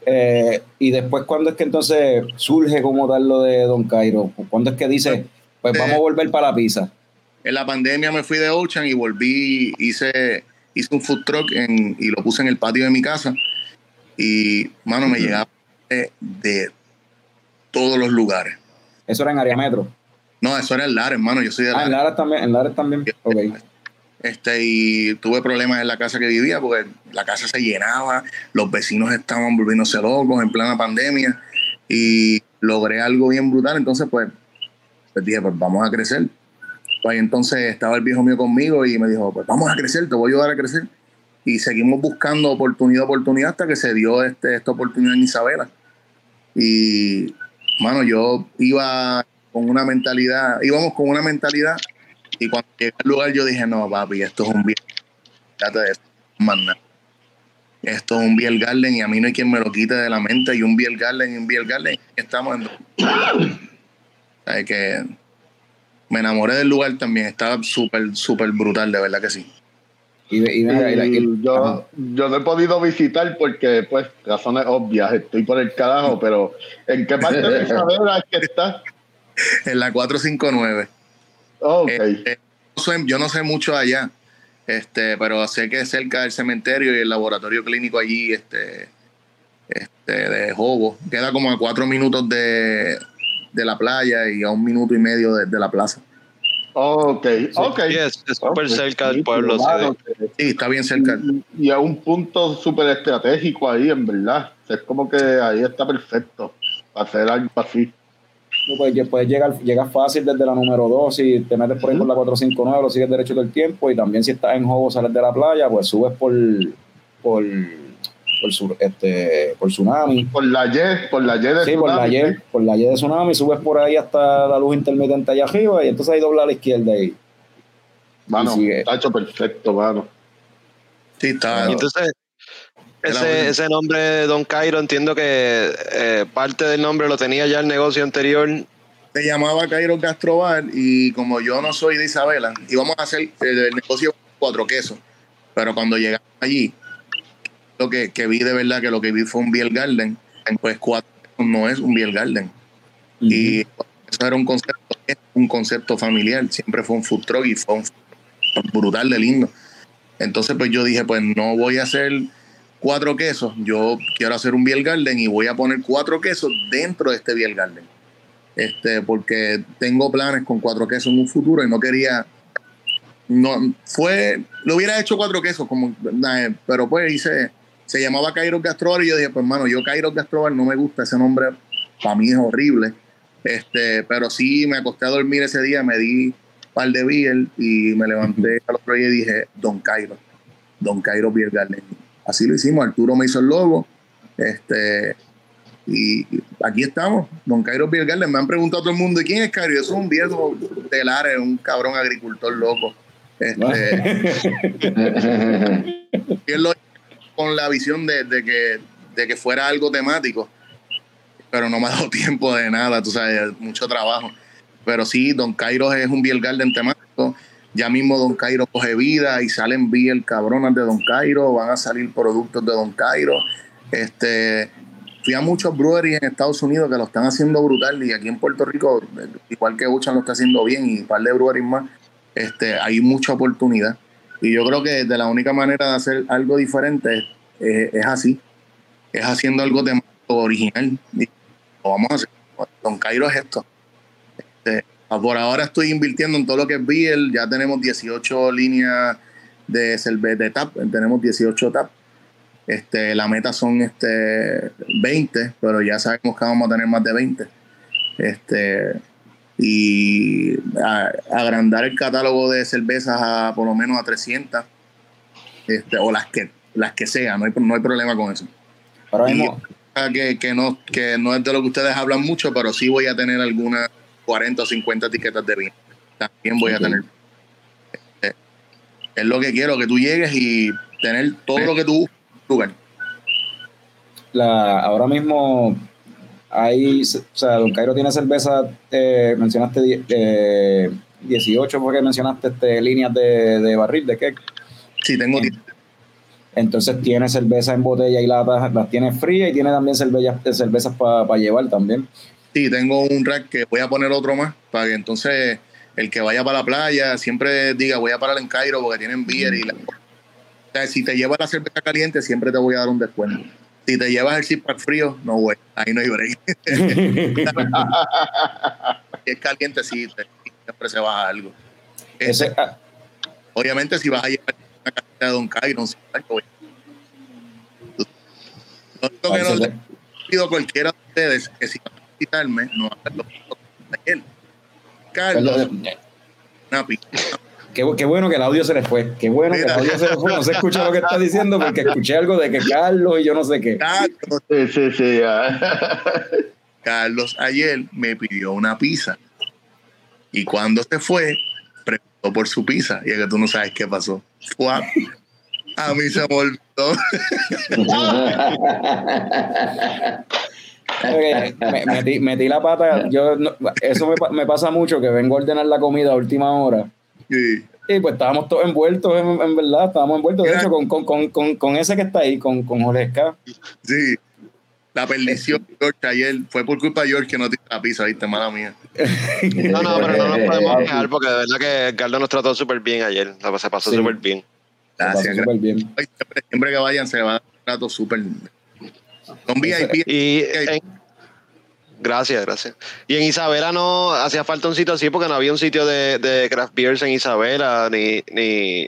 eh, y después, ¿cuándo es que entonces surge como tal lo de Don Cairo? ¿Cuándo es que dice, pues Eh, vamos a volver para la pizza? En la pandemia me fui de Ocean y volví, hice, hice un food truck en- y lo puse en el patio de mi casa. Y, mano, me llegaba de, de todos los lugares. Eso era en área metro. No, eso era el Lar, hermano. Yo soy de Ah, en Lar. Lares también, en Lares también. Ok. Este, y tuve problemas en la casa que vivía porque la casa se llenaba, los vecinos estaban volviéndose locos en plena pandemia y logré algo bien brutal. Entonces, pues, pues dije, pues vamos a crecer. Pues entonces estaba el viejo mío conmigo y me dijo, pues vamos a crecer, te voy a ayudar a crecer. Y seguimos buscando oportunidad, oportunidad, hasta que se dio este, esta oportunidad en Isabela. Y, mano, yo iba con una mentalidad, íbamos con una mentalidad y cuando llegué al lugar yo dije, no, papi, esto es un nada. Esto es un beer garden y a mí no hay quien me lo quite de la mente. Y un beer garden y un beer garden. Estamos en... Sabes que me enamoré del lugar también. Estaba súper, súper brutal, de verdad que sí. Y, y, mira, y la- y- Y ajá. yo, yo no he podido visitar porque, pues, razones obvias, estoy por el carajo, pero ¿en qué parte de Isabela es que está? En la 459. Ok. Este, yo no sé mucho allá, este, pero sé que es cerca del cementerio y el laboratorio clínico allí, este, este, de Jobo. Queda como a cuatro minutos de, de la playa y a un minuto y medio de, de la plaza. Ok, ok. Sí, es súper cerca del sí, pueblo. claro, sí. que- Sí, está bien cerca. Y, y a un punto súper estratégico ahí, en verdad. Es como que ahí está perfecto para hacer algo así. Tú puedes, pues, llegar, llegas fácil desde la número 2 si te metes por ahí por la 459, lo sigues derecho todo el tiempo y también si estás en Jobo, sales de la playa, pues subes por por por, sur- este, por Tsunami. Por la Y, por la Y de Sí, por la Tsunami, Y, por la Y de Tsunami, subes por ahí hasta la luz intermitente allá arriba y entonces ahí dobla a la izquierda y Mano, Y está hecho perfecto, mano. Sí, está. Y entonces, ese, ese nombre de Don Cairo, entiendo que eh, parte del nombre lo tenía ya el negocio anterior. Se llamaba Cairo Gastrobar y como yo no soy de Isabela, íbamos a hacer el, el negocio cuatro quesos. Pero cuando llegamos allí, lo que, que vi de verdad que lo que vi fue un beer garden, pues cuatro quesos no es un beer garden. Y eso era un concepto, un concepto familiar, siempre fue un food truck y fue un brutal de lindo. Entonces pues yo dije, pues no voy a hacer cuatro quesos, yo quiero hacer un beer garden y voy a poner cuatro quesos dentro de este beer garden. Este, porque tengo planes con cuatro quesos en un futuro y no quería no fue lo hubiera hecho cuatro quesos como pero pues hice se llamaba Cairo Gastrobar y yo dije pues hermano yo Cairo Gastrobar no me gusta ese nombre para mí es horrible este pero sí me acosté a dormir ese día me di un par de beer y me levanté al otro día y dije Don Cairo Don Cairo Beer Garden así lo hicimos Arturo me hizo el logo este y aquí estamos, Don Cairo Beer Garden. Me han preguntado todo el mundo, ¿y quién es Cairo? Soy un viejo de Lares, un cabrón agricultor loco. Este, y él lo con la visión de, de que, de que fuera algo temático, pero no me ha dado tiempo de nada, tú sabes, mucho trabajo. Pero sí, Don Cairo es un beer garden temático. Ya mismo Don Cairo coge vida y salen beer cabronas de Don Cairo, van a salir productos de Don Cairo. Este, fui a muchos breweries en Estados Unidos que lo están haciendo brutal y aquí en Puerto Rico, eh, igual que Uchan lo está haciendo bien y un par de breweries más, este, hay mucha oportunidad. Y yo creo que de la única manera de hacer algo diferente es, es- es así, es haciendo algo de original. Y lo vamos a hacer. Don Cairo es esto. Este, por ahora estoy invirtiendo en todo lo que es beer, ya tenemos 18 líneas de cerveza de tap, tenemos 18 tap Este, la meta son este, 20, pero ya sabemos que vamos a tener más de 20. Este, y a- agrandar el catálogo de cervezas a por lo menos a 300, este, o las que, las que sean, no hay, no hay problema con eso. Ahora Y- mismo, Que, que, no, que no es de lo que ustedes hablan mucho, pero sí voy a tener algunas 40 o 50 etiquetas de vino. También voy a tener. Eh, Es lo que quiero, que tú llegues y tener todo lo que tú buscas la, ahora mismo hay, o sea, Don Cairo tiene cerveza, eh, mencionaste eh, 18 porque mencionaste este, líneas de, de barril, de qué. Sí, tengo Bien. Entonces tiene cerveza en botella y latas, las tiene frías y tiene también cervezas, cervezas para llevar también. Sí, tengo un rack que voy a poner otro más para que entonces el que vaya para la playa siempre diga voy a parar en Cairo porque tienen beer y la... o sea, si te llevas la cerveza caliente siempre te voy a dar un descuento. Si te llevas el zip pack frío, no güey, ahí no hay break. si es caliente sí, siempre se baja algo. Ese, Este, ah, obviamente si vas a llevar una cantidad de Don Cairo, un zip güey. Lo único que no le pido a cualquiera de ustedes que si a visitarme, no hagan lo mismo que ayer. Carlos, perdón, una pizza. Qué, qué bueno que el audio se le fue. Qué bueno que el audio se le fue. No se escucha lo que está diciendo porque escuché algo de que Carlos y yo no sé qué. Carlos, Sí, sí, sí. ya. Carlos ayer me pidió una pizza. Y cuando se fue, preguntó por su pizza. Y es que tú no sabes qué pasó. Fue a, a mí se me olvidó. Me- metí, metí la pata. Yo, no- eso me, pa- me pasa mucho que vengo a ordenar la comida a última hora. Sí. Y pues estábamos todos envueltos, en, en verdad, estábamos envueltos. De hecho, con, con, con, con, con ese que está ahí, con, con. Sí. La perdición de George ayer fue por culpa de George que no tiene la pizza, viste, mala mía. No, no, pero no nos podemos quejar porque de verdad que Carlos nos trató súper bien ayer. Se pasó Sí. súper bien. Se pasó Gracias, bien. Siempre, siempre que vayan se va a dar un trato súper. Son VIP. Y en- gracias, gracias. Y en Isabela no hacía falta un sitio así porque no había un sitio de, de craft beers en Isabela ni, ni,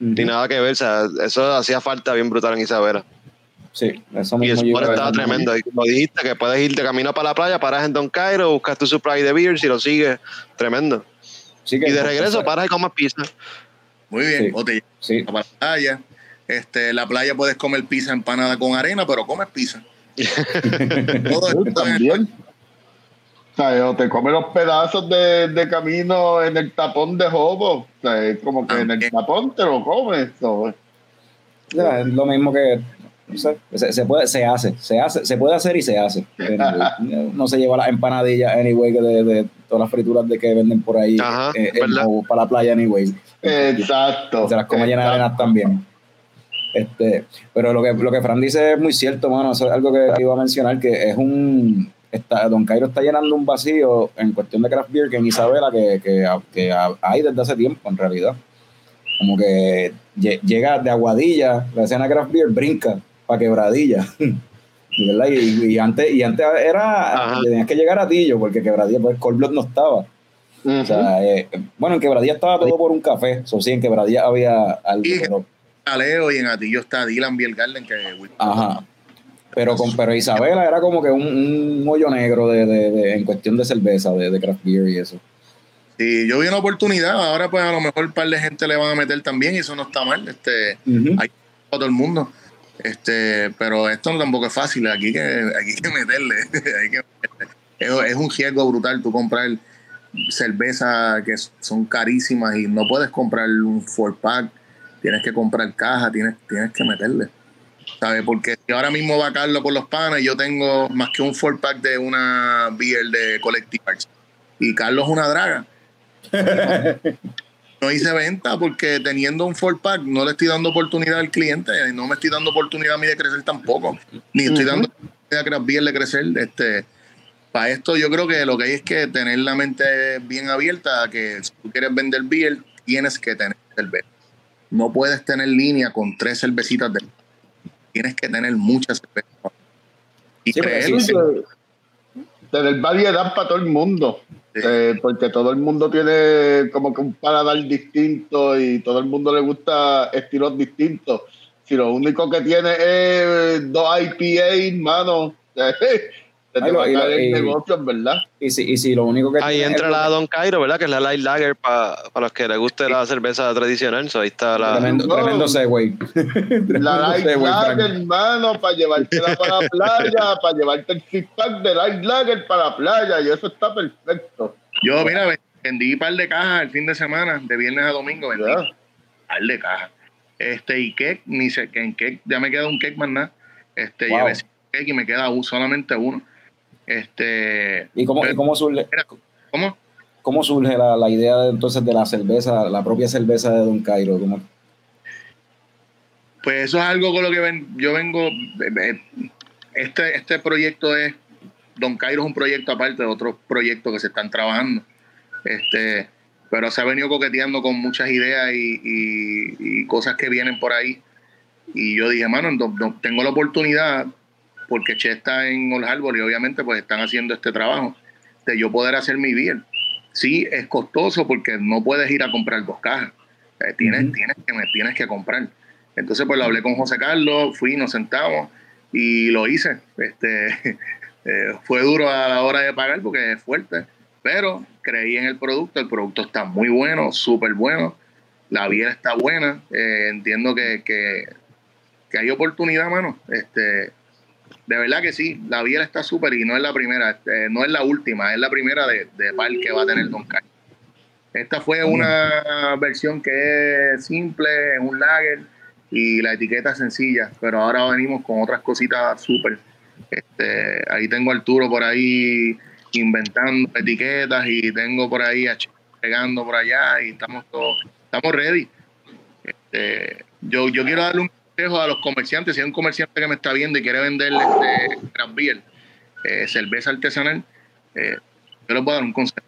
ni nada que ver. O sea, eso hacía falta bien brutal en Isabela. Sí, eso Y el mismo. spot a estaba tremendo. Y como dijiste, que puedes ir de camino para la playa, paras en Don Cairo, buscas tu supply de beers y lo sigues. Tremendo. Sí, que- Y de regreso paras y comes pizza. Muy bien. Sí. O te llevas Sí, para la playa. Este, en la playa puedes comer pizza empanada con arena, pero comes pizza. Todo esto es- también. O sea, o te comes los pedazos de, de camino en el tapón de jobo. O sea, es como que en el tapón te lo comes. ya, es lo mismo que. No sé, se, se puede, se hace, se hace, se puede hacer y se hace. Anyway, no se lleva las empanadillas, anyway, que de, de todas las frituras de que venden por ahí Ajá, eh, o para la playa, anyway. Exacto. se las come llenas de arenas también. Este, pero lo que, lo que Fran dice es muy cierto, mano. Eso es algo que iba a mencionar, que es un... Está, Don Cairo está llenando un vacío en cuestión de craft beer que en Isabela que, que, que hay desde hace tiempo, en realidad. Como que lle- llega de Aguadilla, la escena craft beer brinca para Quebradilla. ¿verdad? Y, y antes, y antes era, Ajá. tenías que llegar a Tillo, porque Quebradilla, pues Cold Blood no estaba. O sea, eh, bueno, en Quebradilla estaba todo por un café. Eso sí, en Quebradilla había algo. Pero, Leo y en Atillo está Dylan Beer Garden que ajá. Pero, con, pero Isabela era como que un, un hoyo negro de, de- de- en cuestión de cerveza, de, de craft beer y eso. Sí, yo vi una oportunidad, ahora pues a lo mejor un par de gente le van a meter también y eso no está mal, este, Ujú. hay para todo el mundo. Este, pero esto no tampoco es fácil, aquí que, aquí hay que meterle, hay que meterle. Es, es un riesgo brutal tú comprar cerveza que son carísimas y no puedes comprar un four pack, tienes que comprar caja, tienes, tienes que meterle. ¿Sabes? Porque si ahora mismo va Carlos por los panes, yo tengo más que un four pack de una beer de Collective Arts. Y Carlos es una draga. no hice venta porque teniendo un four pack no le estoy dando oportunidad al cliente, y no me estoy dando oportunidad a mí de crecer tampoco, ni estoy dando oportunidad a Craft Beer de crecer. Este, para esto yo creo que lo que hay es que tener la mente bien abierta que si tú quieres vender beer, tienes que tener cerveza. No puedes tener línea con tres cervecitas de tienes que tener muchas cervezas. Y Sí, porque creer sí, sí. Tener variedad para todo el mundo. Sí. Eh, porque todo el mundo tiene como que un paladar distinto y todo el mundo le gusta estilos distintos. si lo único que tiene es dos IPA, mano, Ay, va a y- caer y- el negocio, en verdad. Y si, y si lo único que Ahí entra la Don Cairo, ¿verdad? Que es la Light Lager para los que les guste la cerveza tradicional. So, ahí está la. Tremendo, No. tremendo segue. Tremendo La Light segue, Lager, Frank. hermano, para llevártela para la playa, para llevarte el six pack de Light Lager para la playa, y eso está perfecto. Yo, mira, vendí un par de cajas el fin de semana, de viernes a domingo, vendí un par de cajas. Este, y cake, ni sé, que en cake ya me queda un cake más nada. Este, Wow. llevé cinco cake y me queda un- solamente uno. Este, ¿Y cómo, y cómo surge, ¿cómo? cómo surge la, la idea de, entonces de la cerveza, la propia cerveza de Don Cairo? ¿Cómo? Pues eso es algo con lo que ven- yo vengo. eh, eh, Este, este proyecto es. Don Cairo es un proyecto aparte de otros proyectos que se están trabajando. Este, pero se ha venido coqueteando con muchas ideas y, y- y cosas que vienen por ahí. Y yo dije, mano, no- no- tengo la oportunidad, porque Che está en Old Harbor y obviamente pues están haciendo este trabajo, de yo poder hacer mi beer. Sí, es costoso porque no puedes ir a comprar dos cajas. Eh, tienes, tienes, que, me- tienes que comprar. Entonces, pues lo hablé con José Carlos, fui, nos sentamos y lo hice. Este, eh, fue duro a la hora de pagar porque es fuerte, pero creí en el producto. El producto está muy bueno, súper bueno. La biela está buena. eh, entiendo que, que, que hay oportunidad, mano. Este, de verdad que sí, la biela está súper y no es la primera, este, no es la última, es la primera de, de par que va a tener Don Carlos. Esta fue una versión que es simple, es un lager y la etiqueta es sencilla, pero ahora venimos con otras cositas súper. Este, ahí tengo a Arturo por ahí inventando etiquetas y tengo por ahí a pegando por allá y estamos todos, estamos ready. Este, yo, yo quiero darle un consejo a los comerciantes, si hay un comerciante que me está viendo y quiere vender este beer, eh, cerveza artesanal, eh, yo les voy a dar un consejo.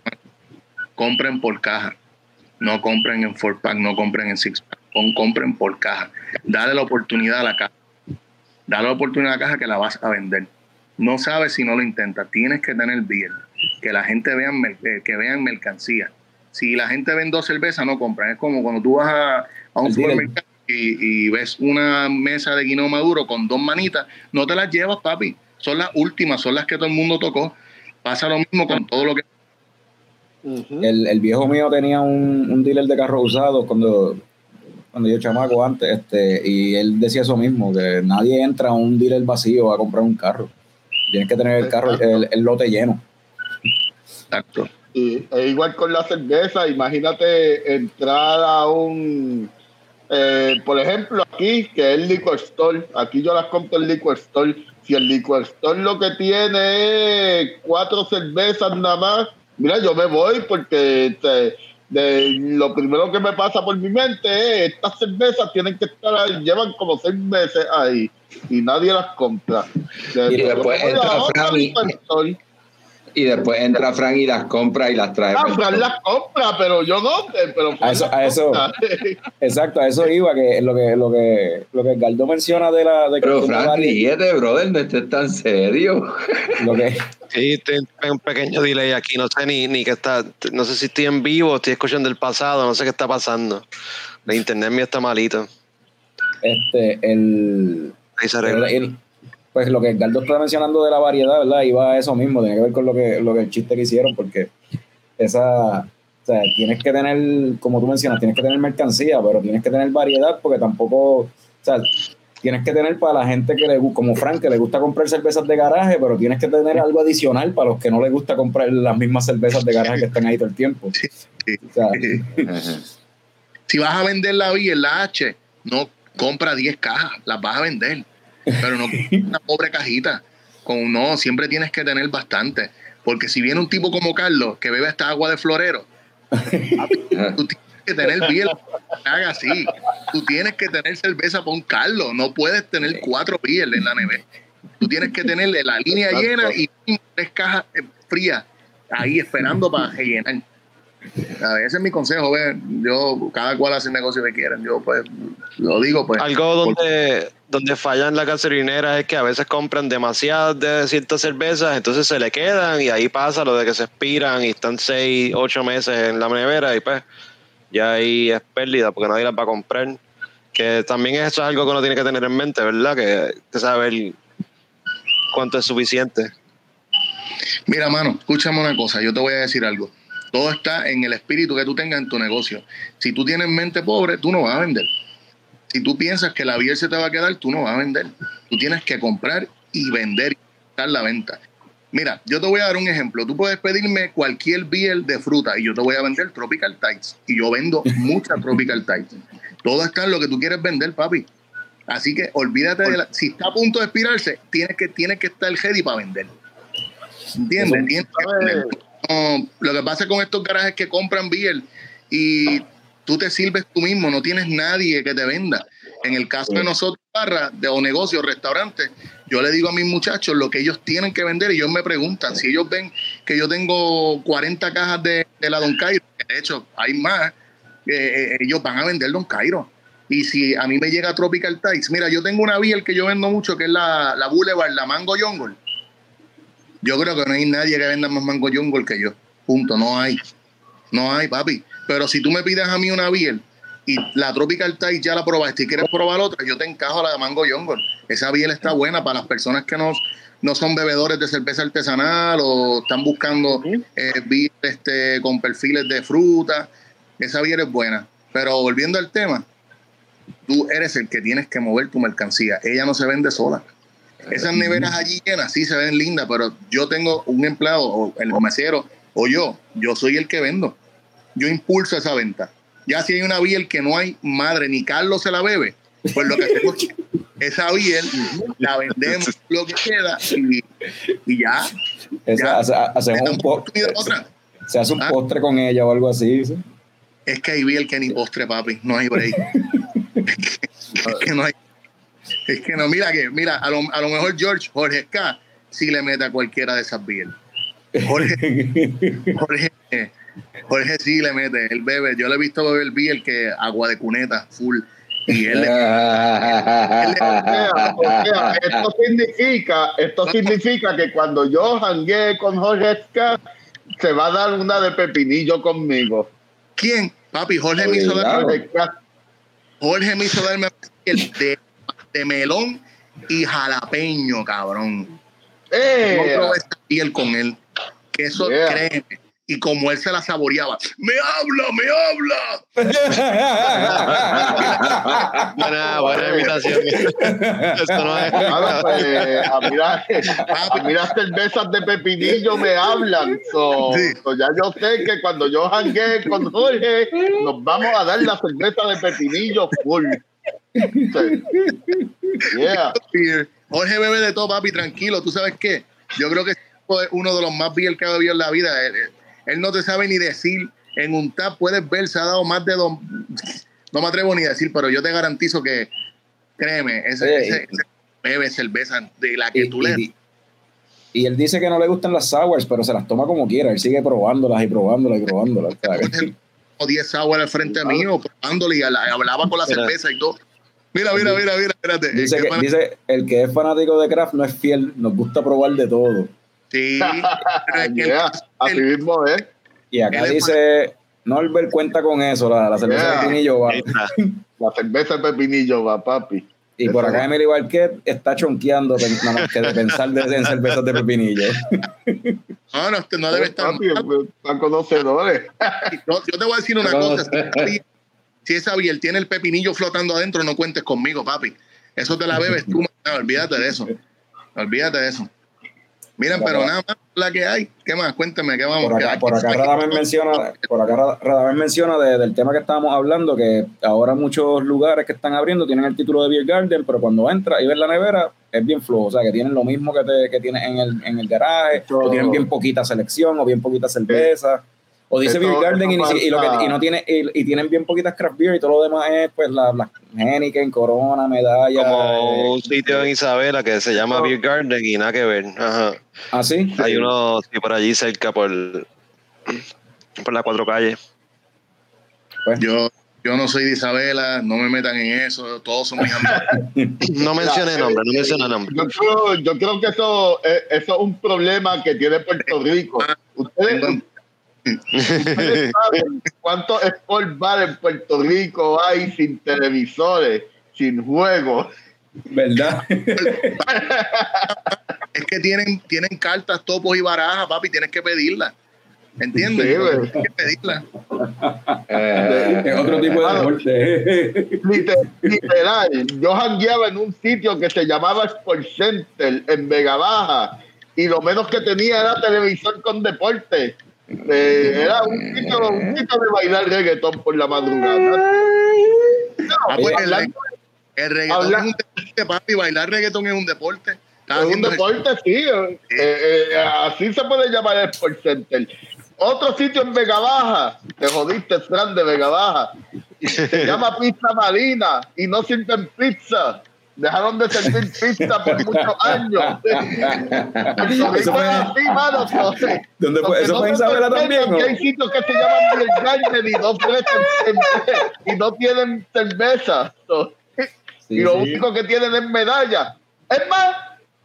Compren por caja. No compren en four pack, no compren en six pack. compren por caja. Dale la oportunidad a la caja. Dale la oportunidad a la caja que la vas a vender. No sabes si no lo intentas. Tienes que tener bien. Que la gente vea eh, que vean mercancía. Si la gente ve dos cervezas, no compran. Es como cuando tú vas a, a un supermercado y, y ves una mesa de guineo maduro con dos manitas, no te las llevas, papi. Son las últimas, son las que todo el mundo tocó. Pasa lo mismo con todo lo que. El, el viejo mío tenía un, un dealer de carros usados cuando, cuando yo chamaco antes, este, y él decía eso mismo, que nadie entra a un dealer vacío a comprar un carro. Tienes que tener el carro, el, el lote lleno. Exacto. Y es igual con la cerveza, imagínate entrar a un, eh, por ejemplo, aquí, que es el liquor store, aquí yo las compro en liquor store, si el liquor store lo que tiene es cuatro cervezas nada más, mira, yo me voy porque este, de, lo primero que me pasa por mi mente es, estas cervezas tienen que estar ahí, llevan como seis meses ahí y nadie las compra. Y después entra y- después entra Frank y las compra y las trae. Ah, Fran las compra, pero yo no, eh, pero A eso- a eso- compra. Exacto, a eso iba, que lo que, lo que, lo que Galdo menciona de la de Pero Frank, la- ríete, brother, no estés tan serio. lo que Sí, tengo un pequeño delay aquí, no sé ni, ni qué está, no sé si estoy en vivo, estoy escuchando el pasado, no sé qué está pasando. La internet mío está malito. este el, Ahí se arregla. el- pues lo que Galdo está mencionando de la variedad, ¿verdad? Iba a eso mismo, tiene que ver con lo que, lo que el chiste que hicieron, porque esa, o sea, tienes que tener, como tú mencionas, tienes que tener mercancía, pero tienes que tener variedad, porque tampoco, o sea, tienes que tener para la gente que le gusta, como Frank, que le gusta comprar cervezas de garaje, pero tienes que tener algo adicional para los que no les gusta comprar las mismas cervezas de garaje que están ahí todo el tiempo. O sea, si vas a vender la V en la H, no compra 10 cajas, las vas a vender. Pero no una pobre cajita. Con, no, siempre tienes que tener bastante. Porque si viene un tipo como Carlos que bebe esta agua de florero, tú tienes que tener bien haga así. Tú tienes que tener cerveza para un Carlos. No puedes tener cuatro beers en la nevera. Tú tienes que tener la línea llena y tres cajas eh, frías ahí esperando para rellenar. A ver, ese es mi consejo, ve. Yo, cada cual hace el negocio que quieran. Yo, pues, lo digo, pues. Algo donde, donde fallan las gasolineras es que a veces compran demasiadas de ciertas cervezas, entonces se le quedan y ahí pasa lo de que se expiran y están 6, 8 meses en la nevera y pues ya ahí es pérdida porque nadie las va a comprar. Que también eso es algo que uno tiene que tener en mente, ¿verdad? Que, que saber cuánto es suficiente. Mira, mano, escúchame una cosa, yo te voy a decir algo. Todo está en el espíritu que tú tengas en tu negocio. Si tú tienes mente pobre, tú no vas a vender. Si tú piensas que la biel se te va a quedar, tú no vas a vender. Tú tienes que comprar y vender y dar la venta. Mira, yo te voy a dar un ejemplo. Tú puedes pedirme cualquier biel de fruta y yo te voy a vender Tropical Tides. Y yo vendo mucha Tropical Tides. Todo está en lo que tú quieres vender, papi. Así que olvídate de la. Si está a punto de expirarse, tienes que, tienes que estar ready para vender. ¿Entiendes? Tienes que vender. No, lo que pasa con estos garajes que compran biel y tú te sirves tú mismo, no tienes nadie que te venda. En el caso de nosotros, barra, de o negocios, restaurantes, yo le digo a mis muchachos lo que ellos tienen que vender y ellos me preguntan si ellos ven que yo tengo 40 cajas de, de la Don Cairo, que de hecho hay más, eh, eh, ellos van a vender Don Cairo. Y si a mí me llega Tropical Tides, mira, yo tengo una biel que yo vendo mucho, que es la, la Boulevard, la Mango Jungle. Yo creo que no hay nadie que venda más Mango Jungle que yo. Punto, no hay. No hay, papi. Pero si tú me pides a mí una biel y la Tropical Tide ya la probaste y quieres probar otra, yo te encajo la de Mango Jungle. Esa biel está buena para las personas que no, no son bebedores de cerveza artesanal o están buscando eh, biel este, con perfiles de fruta. Esa biel es buena. Pero volviendo al tema, tú eres el que tienes que mover tu mercancía. Ella no se vende sola. Esas neveras allí llenas sí se ven lindas, pero yo tengo un empleado, o el mesero, o yo, yo soy el que vendo. Yo impulso esa venta. Ya si hay una biel que no hay madre, ni Carlos se la bebe, pues lo que hacemos esa biel la vendemos lo que queda y, y ya. Esa- ya. hace- hacemos un damos po- oportunidad a otra. se hace un Ah. postre con ella o algo así. ¿sí? Es que hay biel que ni postre, papi. No hay break. es, que, es que no hay. Es que no, mira que, mira, a lo, a lo mejor George, Jorge K, sí le mete a cualquiera de esas biel. Jorge, Jorge, Jorge sí le mete, él bebe. Yo le he visto beber biel que agua de cuneta, full. Y él le- O sea, o sea, esto significa, esto significa que cuando yo janguee con Jorge Ska, se va a dar una de pepinillo conmigo. ¿Quién? Papi, Jorge me hizo darme. Jorge me hizo darme el de, de melón y jalapeño, cabrón. Yo ¡Eh! probé esa piel con él. Que eso, Yeah. créeme. Y como él se la saboreaba, ¡me habla, me habla! Buena, buena imitación. Esto no es. Ahora, pues, a mí las- a cervezas de pepinillo me hablan. So, Sí. so ya yo sé que cuando yo janguee con Jorge, nos vamos a dar la cerveza de pepinillo full. Yeah. Jorge bebe de todo, papi, tranquilo. ¿Tú sabes qué? Yo creo que es uno de los más bien que ha bebido en la vida. Él, él no te sabe ni decir. En un tap puedes ver, se ha dado más de dos. No me atrevo ni a decir, pero yo te garantizo que, créeme, ese, Oye, ese- ese bebe cerveza de la que y, tú le y- y él dice que no le gustan las sours, pero se las toma como quiera. Él sigue probándolas y probándolas y probándolas. O sea, que- o 10 sour al frente mío, probándole y la- hablaba con la Mira. cerveza y todo. Mira, mira, mira, mira, espérate. Dice ¿Qué que, pana- dice, el que es fanático de craft no es fiel, nos gusta probar de todo. Sí, Yeah, Así mismo es. Y acá Él es dice, Norbert cuenta con eso, la, la cerveza Yeah. de Pinillo va. La cerveza de pepinillo va, papi. Y por acá. Emily Barquet está chonqueando pen- nada más que de pensar de, en cervezas de pepinillo. no, no, no debe estar Papi, mal. Están conocedores. Yo, yo te voy a decir una cosa. Si esa biel- Si esa biel tiene el pepinillo flotando adentro, no cuentes conmigo, papi. Eso te la bebes tú, no, olvídate de eso. Olvídate de eso. Miren, pero nada más la que hay. ¿Qué más? Cuéntame, ¿qué vamos? Por ¿Qué acá, por acá Radamés menciona, por acá Ra- Radamés menciona de- del tema que estábamos hablando, que ahora muchos lugares que están abriendo tienen el título de Beer Garden, pero cuando entras y ves la nevera, es bien flojo. O sea, que tienen lo mismo que, te, que tienes en el, en el garaje, o tienen bien poquita selección, o bien poquita cerveza. O dice Beer Garden y, y lo que- y no tiene, y, y tienen bien poquitas craft beer y todo lo demás es pues las la Heineken, Corona, Medalla. Como un eh, sitio en Isabela que se llama No. Beer Garden y nada que ver. Ajá. ¿Así? Hay uno sí, por allí cerca por, por las cuatro calles. Pues, Yo, yo no soy de Isabela, no me metan en eso. Todos son mis amigos. No mencione Mira, nombre, no eh, mencione nombre. Yo creo, yo creo que eso, eh, eso es un problema que tiene Puerto Rico. Ustedes, ¿Ustedes saben cuántos sport bar en Puerto Rico hay sin televisores, sin juegos? ¿Verdad? Es que tienen, tienen cartas, topos y barajas, papi, tienes que pedirlas. ¿Entiendes? Sí, tienes que pedirlas. Eh, es otro tipo de deporte. Liter- Literal, yo jangueaba en un sitio que se llamaba Sport Center en Vega Baja y lo menos que tenía era televisor con deporte. Eh, era un sitio, un sitio de bailar reggaetón por la madrugada. Ah, pues, el, hablando el reggaetón habla- es un deporte, papi. Bailar reggaetón es un deporte. Es un deporte, sí. eh, eh, así se puede llamar el Sport Center. Otro sitio en Vega Baja, te jodiste, Fran, de Vega Baja. Se llama Pizza Marina y no sirven pizza. Dejaron de servir pizza por muchos años. Eso fue- así, mano. entonces, ¿Dónde fue? ¿Eso no fue Isabela también? sorprenda o? que hay sitios que se llaman Beer Garden y no cerveza, y no tienen cerveza. Y lo Sí, único que tienen es medalla. Es más,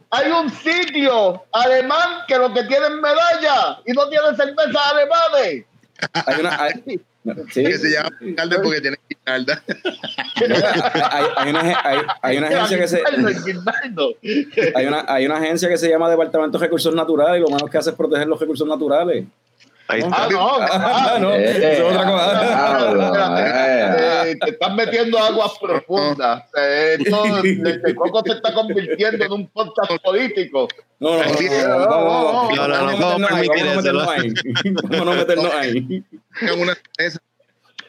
hay un sitio alemán que lo que tienen medalla y no tienen cervezas alemanes. Hay una, hay, sí, que se llama alcalde porque tiene guirnalda. hay, hay una, hay, hay una agencia que se hay una, hay una agencia que se llama Departamento de Recursos Naturales y lo menos que hace es proteger los recursos naturales. Ahí Ah, está. no, Ah, no, Eh, eso es otra cosa. eh. Eh, te estás metiendo aguas profundas. Eh, esto de, de Coco se está convirtiendo en un podcast político. No, no, no, no, no, No, no, no, vamos a no meternos ahí, permitir vamos a meternos ahí. Una cerveza.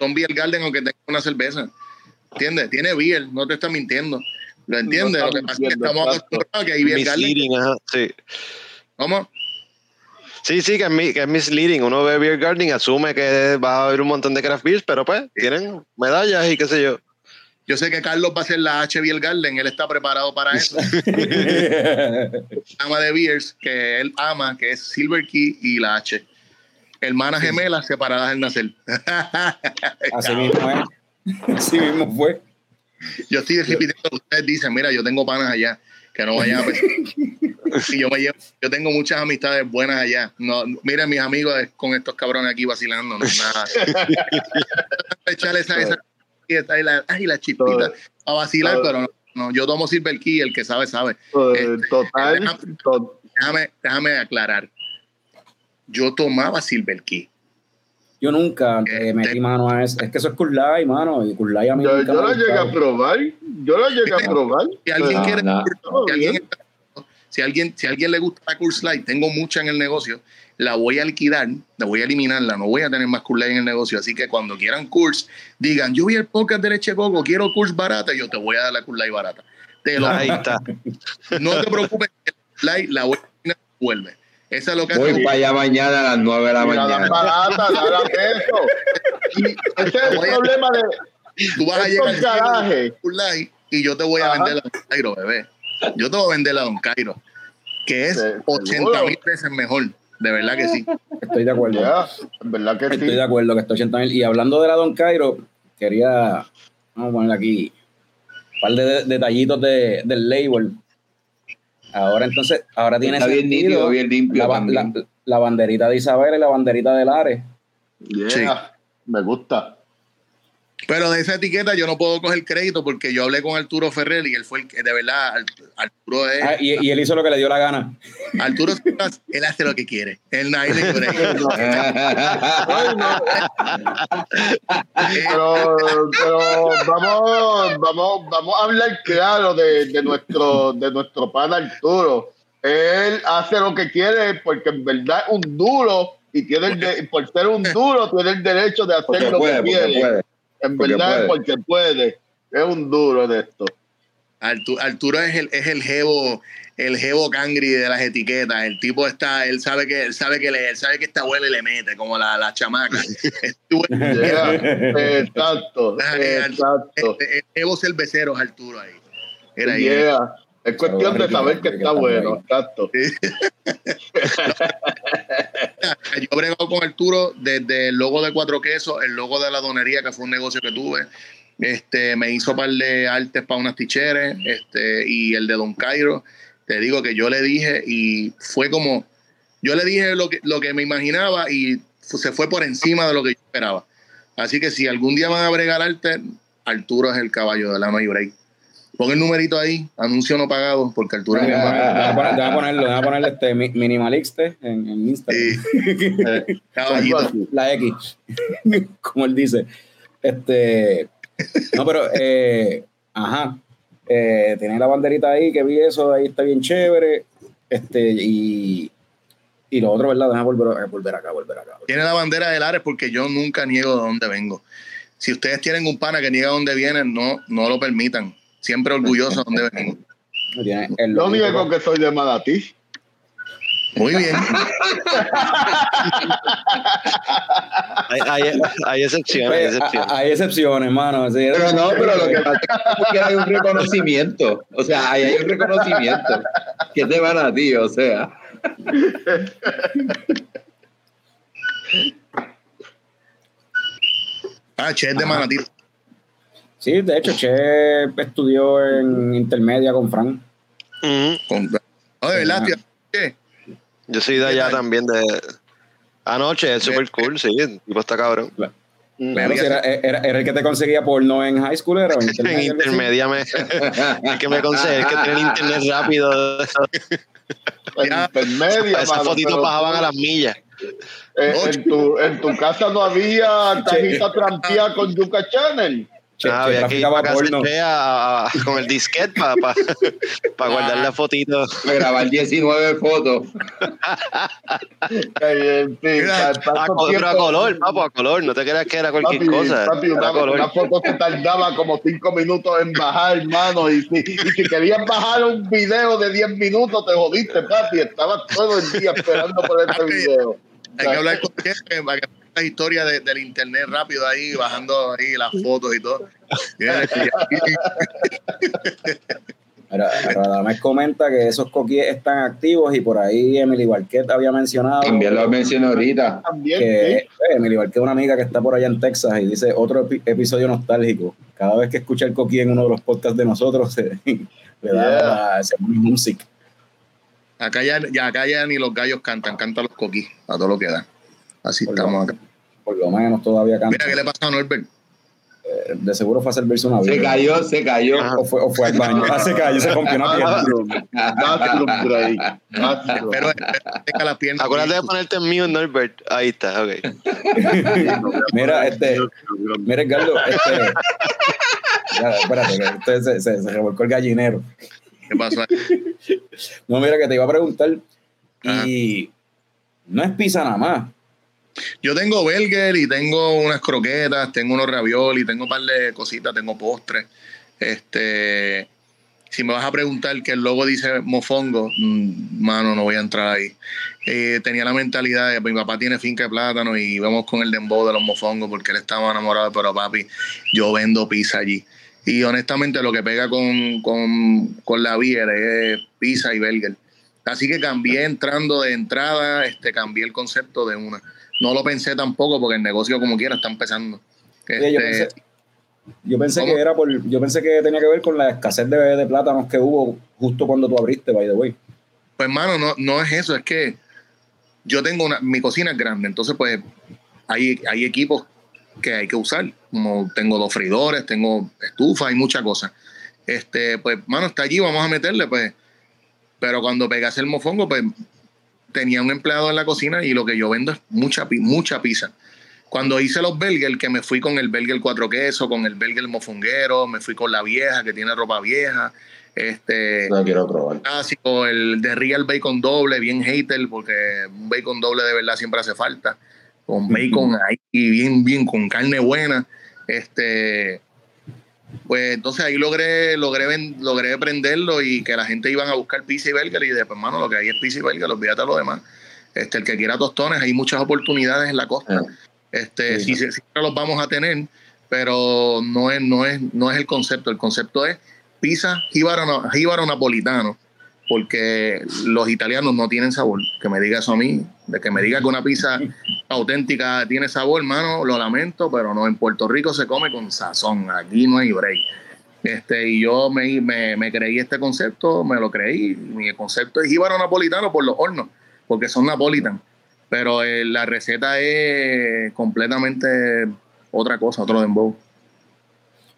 Son Beer Garden aunque tengan una cerveza. ¿Entiendes? Tiene beer, no te está mintiendo. ¿Lo entiendes? No Lo que pasa es que estamos acostumbrados a que hay Beer Garden. ¿Cómo? Sí, sí, que es, mi- que es misleading. Uno ve Beer Garden, asume que va a haber un montón de craft beers, pero pues tienen medallas y qué sé yo. Yo sé que Carlos va a ser la H Beer Garden, él está preparado para eso. ama de beers que él ama, que es Silver Key y la H. Hermanas gemelas separadas al nacer. Así mismo es. Así mismo fue. Yo estoy repitiendo lo que ustedes dicen, mira, yo tengo panas allá, que no vayan a pensar. Yo me llevo, yo tengo muchas amistades buenas allá. No, miren mis amigos con estos cabrones aquí vacilando, no nada. Echarle esa, esa y la, ay, la chispita a vacilar, pero no, no, yo tomo Silver Key, el que sabe, sabe. Eh, Total, to- Déjame, déjame aclarar. Yo tomaba Silver Key. Yo nunca eh, metí mano a eso. Es que eso es Kurlai, mano. Y Kurlai a mí yo, nunca yo lo llegué a probar. Yo lo llegué a probar. Si alguien No, quiere, no. Si alguien, bien. si alguien, si alguien le gusta la Curse Light, tengo mucha en el negocio, la voy a liquidar, la voy a eliminarla, no voy a tener más Curse en el negocio. Así que cuando quieran Curse, digan, yo vi el podcast de Leche Coco, quiero Curse barata, yo te voy a dar la Curse barata. Te lo Ahí está. No te preocupes, que la Light la voy a eliminar, vuelve. Esa es lo que Voy hace. para allá mañana a las 9 de la Mira, mañana. de eso. Y ese es el problema de Tú vas a llegar Light y yo te voy a Ajá. vender a Don Cairo, bebé. Yo te voy a vender a Don Cairo, que es Sí, 80 mil veces mejor. De verdad que sí. Estoy de acuerdo. Ya, en verdad que Estoy sí. de acuerdo que está 80 mil. Y hablando de la Don Cairo, quería, vamos a poner aquí un par de de- detallitos de, del label. Ahora entonces, ahora tiene Está bien sentido nítido, bien limpio la, banderita de Isabel y la banderita de Lares. Yeah, Sí. Me gusta. Pero de esa etiqueta yo no puedo coger crédito porque yo hablé con Arturo Ferrer y él fue el que, de verdad, Ar- Arturo es. Ah, y, y él hizo lo que le dio la gana. Arturo, él hace lo que quiere. Él nadie le no. pero, pero vamos, vamos, vamos a hablar claro de, de nuestro, de nuestro pana Arturo. Él hace lo que quiere porque en verdad es un duro y tiene el de- por ser un duro tiene el derecho de hacer Porque lo puede, que quiere. puede. En porque verdad puede. porque puede. Es un duro de esto. Arturo, Arturo es el, es el jevo, el jevo cangri de las etiquetas. El tipo está, él sabe que, él sabe que le, él sabe que esta huele y le mete, como la, la chamaca. Exacto, exacto. el, el jevo cervecero es Arturo ahí. Era ahí. Yeah. Es cuestión de saber que está bueno, exacto. Yo he bregado con Arturo desde el logo de Cuatro Quesos, el logo de la donería, que fue un negocio que tuve. Este, me hizo par de artes para unas ticheres, este, y el de Don Cairo. Te digo que yo le dije, y fue como, yo le dije lo que, lo que me imaginaba, y se fue por encima de lo que yo esperaba. Así que si algún día van a bregar arte, Arturo es el caballo de la no break. Pon el numerito ahí, anuncio no pagado, porque Arturo. Déjame poner- déjame ponerlo, déjame ponerle este mi- minimaliste en, en Instagram. Sí. La X, como él dice. Este, no, pero, eh, ajá, eh, tiene la banderita ahí, que vi eso, ahí está bien chévere. Este, y, y lo otro, ¿verdad? Déjame volver, volver acá, volver acá. Tiene la bandera del Ares porque yo nunca niego de dónde vengo. Si ustedes tienen un pana que niega de dónde viene, no, no lo permitan. Siempre orgulloso de. Tiene el Lo único que soy de Manatí. Muy bien. Hay, hay, hay excepciones, hay Pues, excepciones. hay excepciones, mano. sí, Pero no, pero lo que pasa es que hay un reconocimiento. O sea, ahí hay un reconocimiento. Que te van a ti, o sea. Ah, Che es de Manatí. Sí, de hecho, Che estudió en intermedia con Fran. Con- verdad, Ajá. tío. Che. Yo soy de allá también, de anoche, es súper cool, sí, el tipo está cabrón. Claro, si era, era, era el que te conseguía porno en high school, era En intermedia, intermedia me, el que me conseguí, es que tiene el internet rápido. En intermedia, Esas mano, fotitos bajaban a las millas. eh, en, tu, en tu casa no había cajita trampía con Yuca Channel. Che, Ah, Che había que porno. a- a- con el disquete para guardar la fotito. Para grabar 19 fotos. En fin, Mira, A, pero a color, papo, a color. No te creas que era cualquier Papi, cosa. papi, una, color. una foto se tardaba como cinco minutos en bajar, hermano. Y si, y si querías bajar un video de 10 minutos, te jodiste, papi. Estabas todo el día esperando por este video. Hay que hablar con eh, para que la historia de- del internet rápido ahí, bajando ahí las fotos y todo. Radamés comenta que esos coquíes están activos y por ahí Emily Barquet había mencionado También lo mencioné ahorita. También, que sí. eh, Emily Barquet es una amiga que está por allá en Texas y dice otro epi- episodio nostálgico. Cada vez que escucha el coquí en uno de los podcasts de nosotros, se, le da se pone music. Acá ya, ya, acá ya ni los gallos cantan, cantan los coquís, a todo lo que da. Así Por estamos lo- acá. Por lo menos todavía canta. Mira, ¿qué le pasa a Norbert? De seguro fue a servirse una Se vida. cayó, se cayó. O fue, o fue al baño. Ah, se cayó, se rompió una pierna. Bathroom. Espero espero que tenga las piernas. Acuérdate de ponerte en mute, Norbert. Ahí está, ok. Mira, este, mira, Edgardo, este. Ya, espérate, que este se, se, se revolcó el gallinero. ¿Qué pasó? ahí? No, mira, que te iba a preguntar. Y no es pizza nada más. Yo tengo burger y tengo unas croquetas, tengo unos ravioli, tengo un par de cositas, tengo postres. Este, si me vas a preguntar que el logo dice mofongo, mm, mano, no voy a entrar ahí. Eh, tenía la mentalidad de mi papá tiene finca de plátano y vamos con el dembow de los mofongos porque él estaba enamorado, pero papi, yo vendo pizza allí. Y honestamente lo que pega con, con, con la beer es pizza y burger. Así que cambié entrando de entrada, este, cambié el concepto de una. No lo pensé tampoco porque el negocio como quiera está empezando. Yo Este, pensé, yo pensé que era por, yo pensé que tenía que ver con la escasez de, de plátanos que hubo justo cuando tú abriste, by the way. Pues hermano, no, no es eso, es que yo tengo una, mi cocina es grande, entonces pues hay, hay equipos que hay que usar, como tengo dos freidores, tengo estufa, hay muchas cosas. Este, pues, mano, está allí, vamos a meterle, pues. Pero cuando pegas el mofongo, pues tenía un empleado en la cocina y lo que yo vendo es mucha, mucha pizza. Cuando hice los burgers, que me fui con el burger cuatro quesos, con el burger mofonguero, me fui con la vieja que tiene ropa vieja, este, No quiero probar. clásico, el de Real Bacon doble, bien hater, porque un bacon doble de verdad siempre hace falta. Con bacon ahí, bien, bien, con carne buena. Este, pues entonces ahí logré, logré, logré prenderlo y que la gente iban a buscar pizza y burger y después, hermano, lo que hay es pizza y burger, olvídate de lo demás. Este, el que quiera tostones, hay muchas oportunidades en la costa. Ah. Este, Sí, sí, sí, siempre los vamos a tener, pero no es, no es, no es el concepto. El concepto es pizza jíbaro, jíbaro napolitano, porque los italianos no tienen sabor. Que me diga eso a mí, de que me diga que una pizza auténtica tiene sabor, hermano, lo lamento, pero no, en Puerto Rico se come con sazón, aquí no hay break. Este, y yo me, me, creí este concepto, me lo creí. Mi concepto es jíbaro napolitano por los hornos, porque son napolitan. Pero eh, la receta es completamente otra cosa, otro dembow.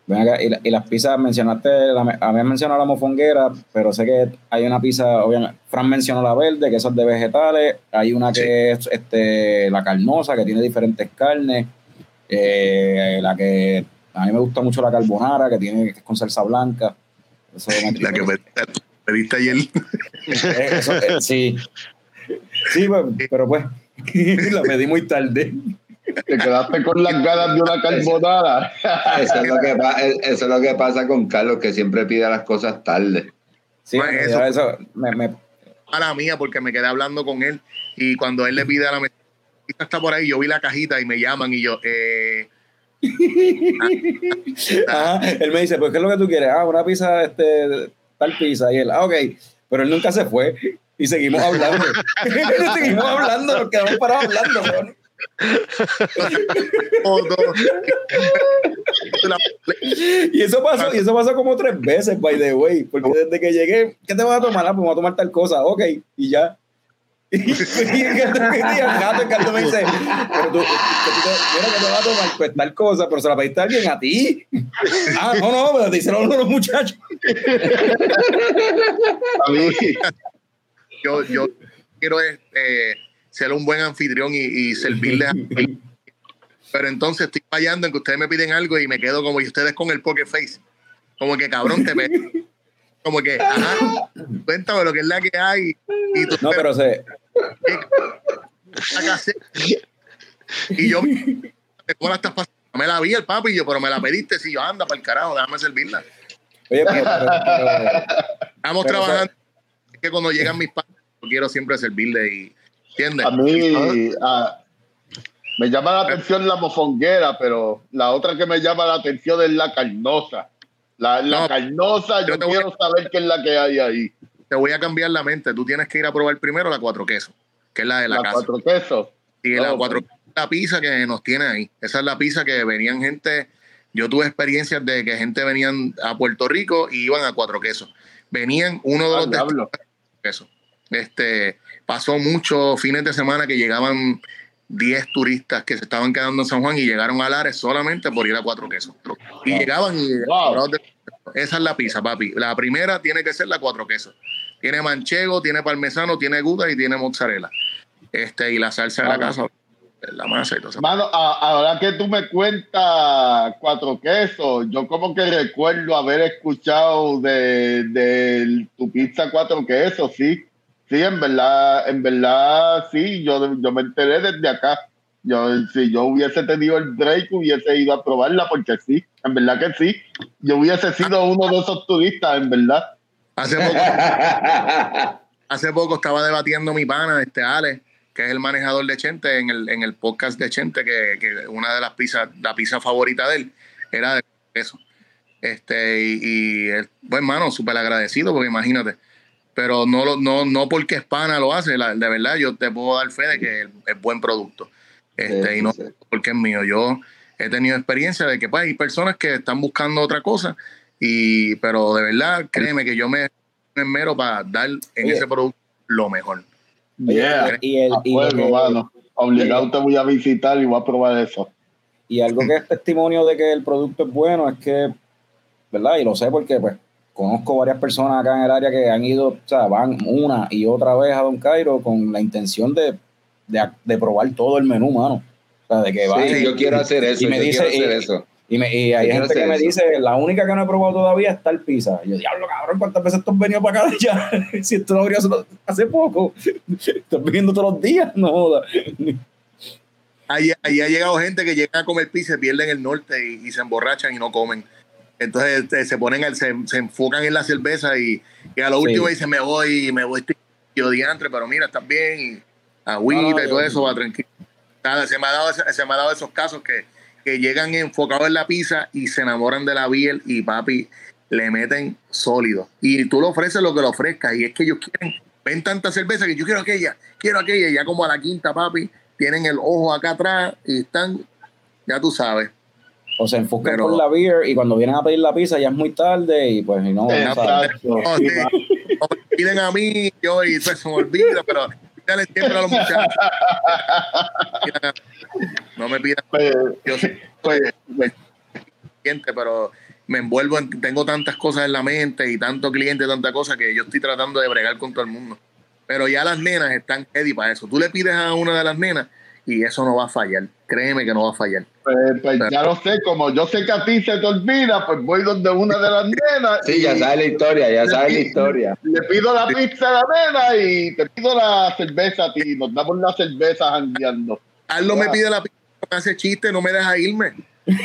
Ven acá, y, la- y las pizzas, mencionaste, la, habían mencionado la mofonguera, pero sé que hay una pizza, obviamente, Fran mencionó la verde, que eso es de vegetales, hay una que es este, la carnosa, que tiene diferentes carnes, eh, la que a mí me gusta mucho la carbonara, que tiene que es con salsa blanca. Eso me- La que pediste, pediste ayer. Eh, eso, eh, sí. Sí, pues, pero pues, la pedí muy tarde. Te quedaste con las ganas de una carbonara. Eso es, lo que, pa- eso es lo que pasa con Carlos, que siempre pide las cosas tarde. Sí, Pues, eso, eso- me, me- a la mía porque me quedé hablando con él y cuando él le pide a la mesita está por ahí, yo vi la cajita y me llaman y yo, eh, Ajá, él me dice, pues, ¿qué es lo que tú quieres? Ah, una pizza, este, tal pizza. Y él, ah, ok. Pero él nunca se fue. Y seguimos hablando. seguimos hablando, nos quedamos parados hablando. oh, Y eso pasó, y eso pasó como tres veces, by the way. Porque desde que llegué, ¿qué te vas a tomar? Ah, pues me voy a tomar tal cosa. Ok, y ya. Y, el gato, el gato, me dice, pero tú, mira que te vas a tomar pues tal cosa, pero se la pediste a alguien a ti. Ah, no, no, pero te hicieron los muchachos. A mí, yo, yo quiero este, ser un buen anfitrión y, y servirle a pero entonces estoy fallando en que ustedes me piden algo y me quedo como y ustedes con el poker face. Como que cabrón te pe- como que ajá cuéntame lo que es la que hay. Y tú No, pero se, y yo ¿cómo la estás pasando? me la vi el papi y yo pero me la pediste si yo anda para el carajo déjame servirla. Oye, pero, pero- pero- estamos trabajando es que cuando llegan mis padres yo quiero siempre servirle y ¿entiendes? a mí ah, me llama la atención la mofonguera, pero la otra que me llama la atención es la carnosa. La, la No, carnosa, yo a- quiero saber qué es la que hay ahí. te voy a cambiar la mente. Tú tienes que ir a probar primero la cuatro quesos, que es la de la, La casa. cuatro quesos. Y la cuatro la pizza que nos tiene ahí. Esa es la pizza que venían gente. Yo tuve experiencias de que gente venían a Puerto Rico y iban a cuatro quesos. Venían uno de Ah, los de diablo. quesos. Este pasó muchos fines de semana que llegaban 10 turistas que se estaban quedando en San Juan y llegaron a Lares solamente por ir a cuatro quesos. Y llegaban y Wow. esa es la pizza, papi. La primera tiene que ser la cuatro quesos. Tiene manchego, tiene parmesano, tiene gouda y tiene mozzarella. Este, y la salsa de la casa, la masa y todo eso. Mano, a- ahora que tú me cuentas cuatro quesos, yo como que recuerdo haber escuchado de, de tu pizza cuatro quesos, sí. Sí, en verdad, en verdad, sí, yo, yo me enteré desde acá. Yo, si yo hubiese tenido el break, hubiese ido a probarla, porque sí, en verdad que sí. Yo hubiese sido uno de esos turistas, en verdad. Hace poco, hace poco estaba debatiendo mi pana, este Ale, que es el manejador de Chente, en el, en el podcast de Chente, que, que una de las pizzas, la pizza favorita de él, era de eso. Este, y, y él, pues, hermano, súper agradecido, porque imagínate. Pero no, lo- no, no porque es pana lo hace, la- de verdad, yo te puedo dar fe de que es, es buen producto. Este, Sí, y no sí. porque es mío. Yo he tenido experiencia de que pues, hay personas que están buscando otra cosa, y, pero de verdad, créeme que yo me esmero para dar en Oye. ese producto lo mejor. Yeah. y, el, A y, el- mano. Obligado te voy a visitar y voy a probar eso. y algo que es testimonio de que el producto es bueno es que, ¿verdad? Y lo sé porque pues conozco varias personas acá en el área que han ido, o sea, van una y otra vez a Don Cairo con la intención de, de, de probar todo el menú, mano. O sea, de que van Sí, yo quiero hacer eso. y me yo dice- quiero hacer y- eso. y, me, y hay Yo gente que me dice, la única que no he probado todavía es tal pizza. Y yo, diablo, cabrón, ¿cuántas veces tú has venido para acá ya? si esto lo abrió hace- hace poco. Estás viniendo todos los días, no jodas. Ahí, ahí ha llegado gente que llega a comer pizza, pierden el norte y, y se emborrachan y no comen. Entonces este, se ponen, se, se enfocan en la cerveza y, y a lo Sí. último dicen, me voy, me voy, estoy yo diantre, pero mira, estás bien, y agüita No, no, y todo eso, va tranquilo. Nada, se me ha dado, se me ha dado esos casos que, que llegan enfocados en la pizza y se enamoran de la biel y papi, le meten sólido. Y tú le ofreces lo que le ofrezcas y es que ellos quieren, ven tanta cerveza que yo quiero aquella, quiero aquella, y ya como a la quinta, papi, tienen el ojo acá atrás y están, ya tú sabes. O se enfocan Pero- por la beer y cuando vienen a pedir la pizza ya es muy tarde y pues y no, sí, me piden a mí, yo y se me olvida, pero Dale siempre a los muchachos. No me pidan. Pues, Yo sé, pues, pues, cliente, pero me envuelvo en, tengo tantas cosas en la mente y tanto cliente, tanta cosa que yo estoy tratando de bregar con todo el mundo. Pero ya las nenas están ready para eso. Tú le pides a una de las nenas y eso no va a fallar. Créeme que no va a fallar. pues, pues ya lo sé, como yo sé que a ti se te olvida, pues voy donde una de las nenas. Sí, ya sabes la historia, ya sabes la historia. Le pido la pizza a la nena y te pido la cerveza a ti. Nos damos la cerveza jangueando. Carlos me pide la pizza, me hace chiste, no me deja irme.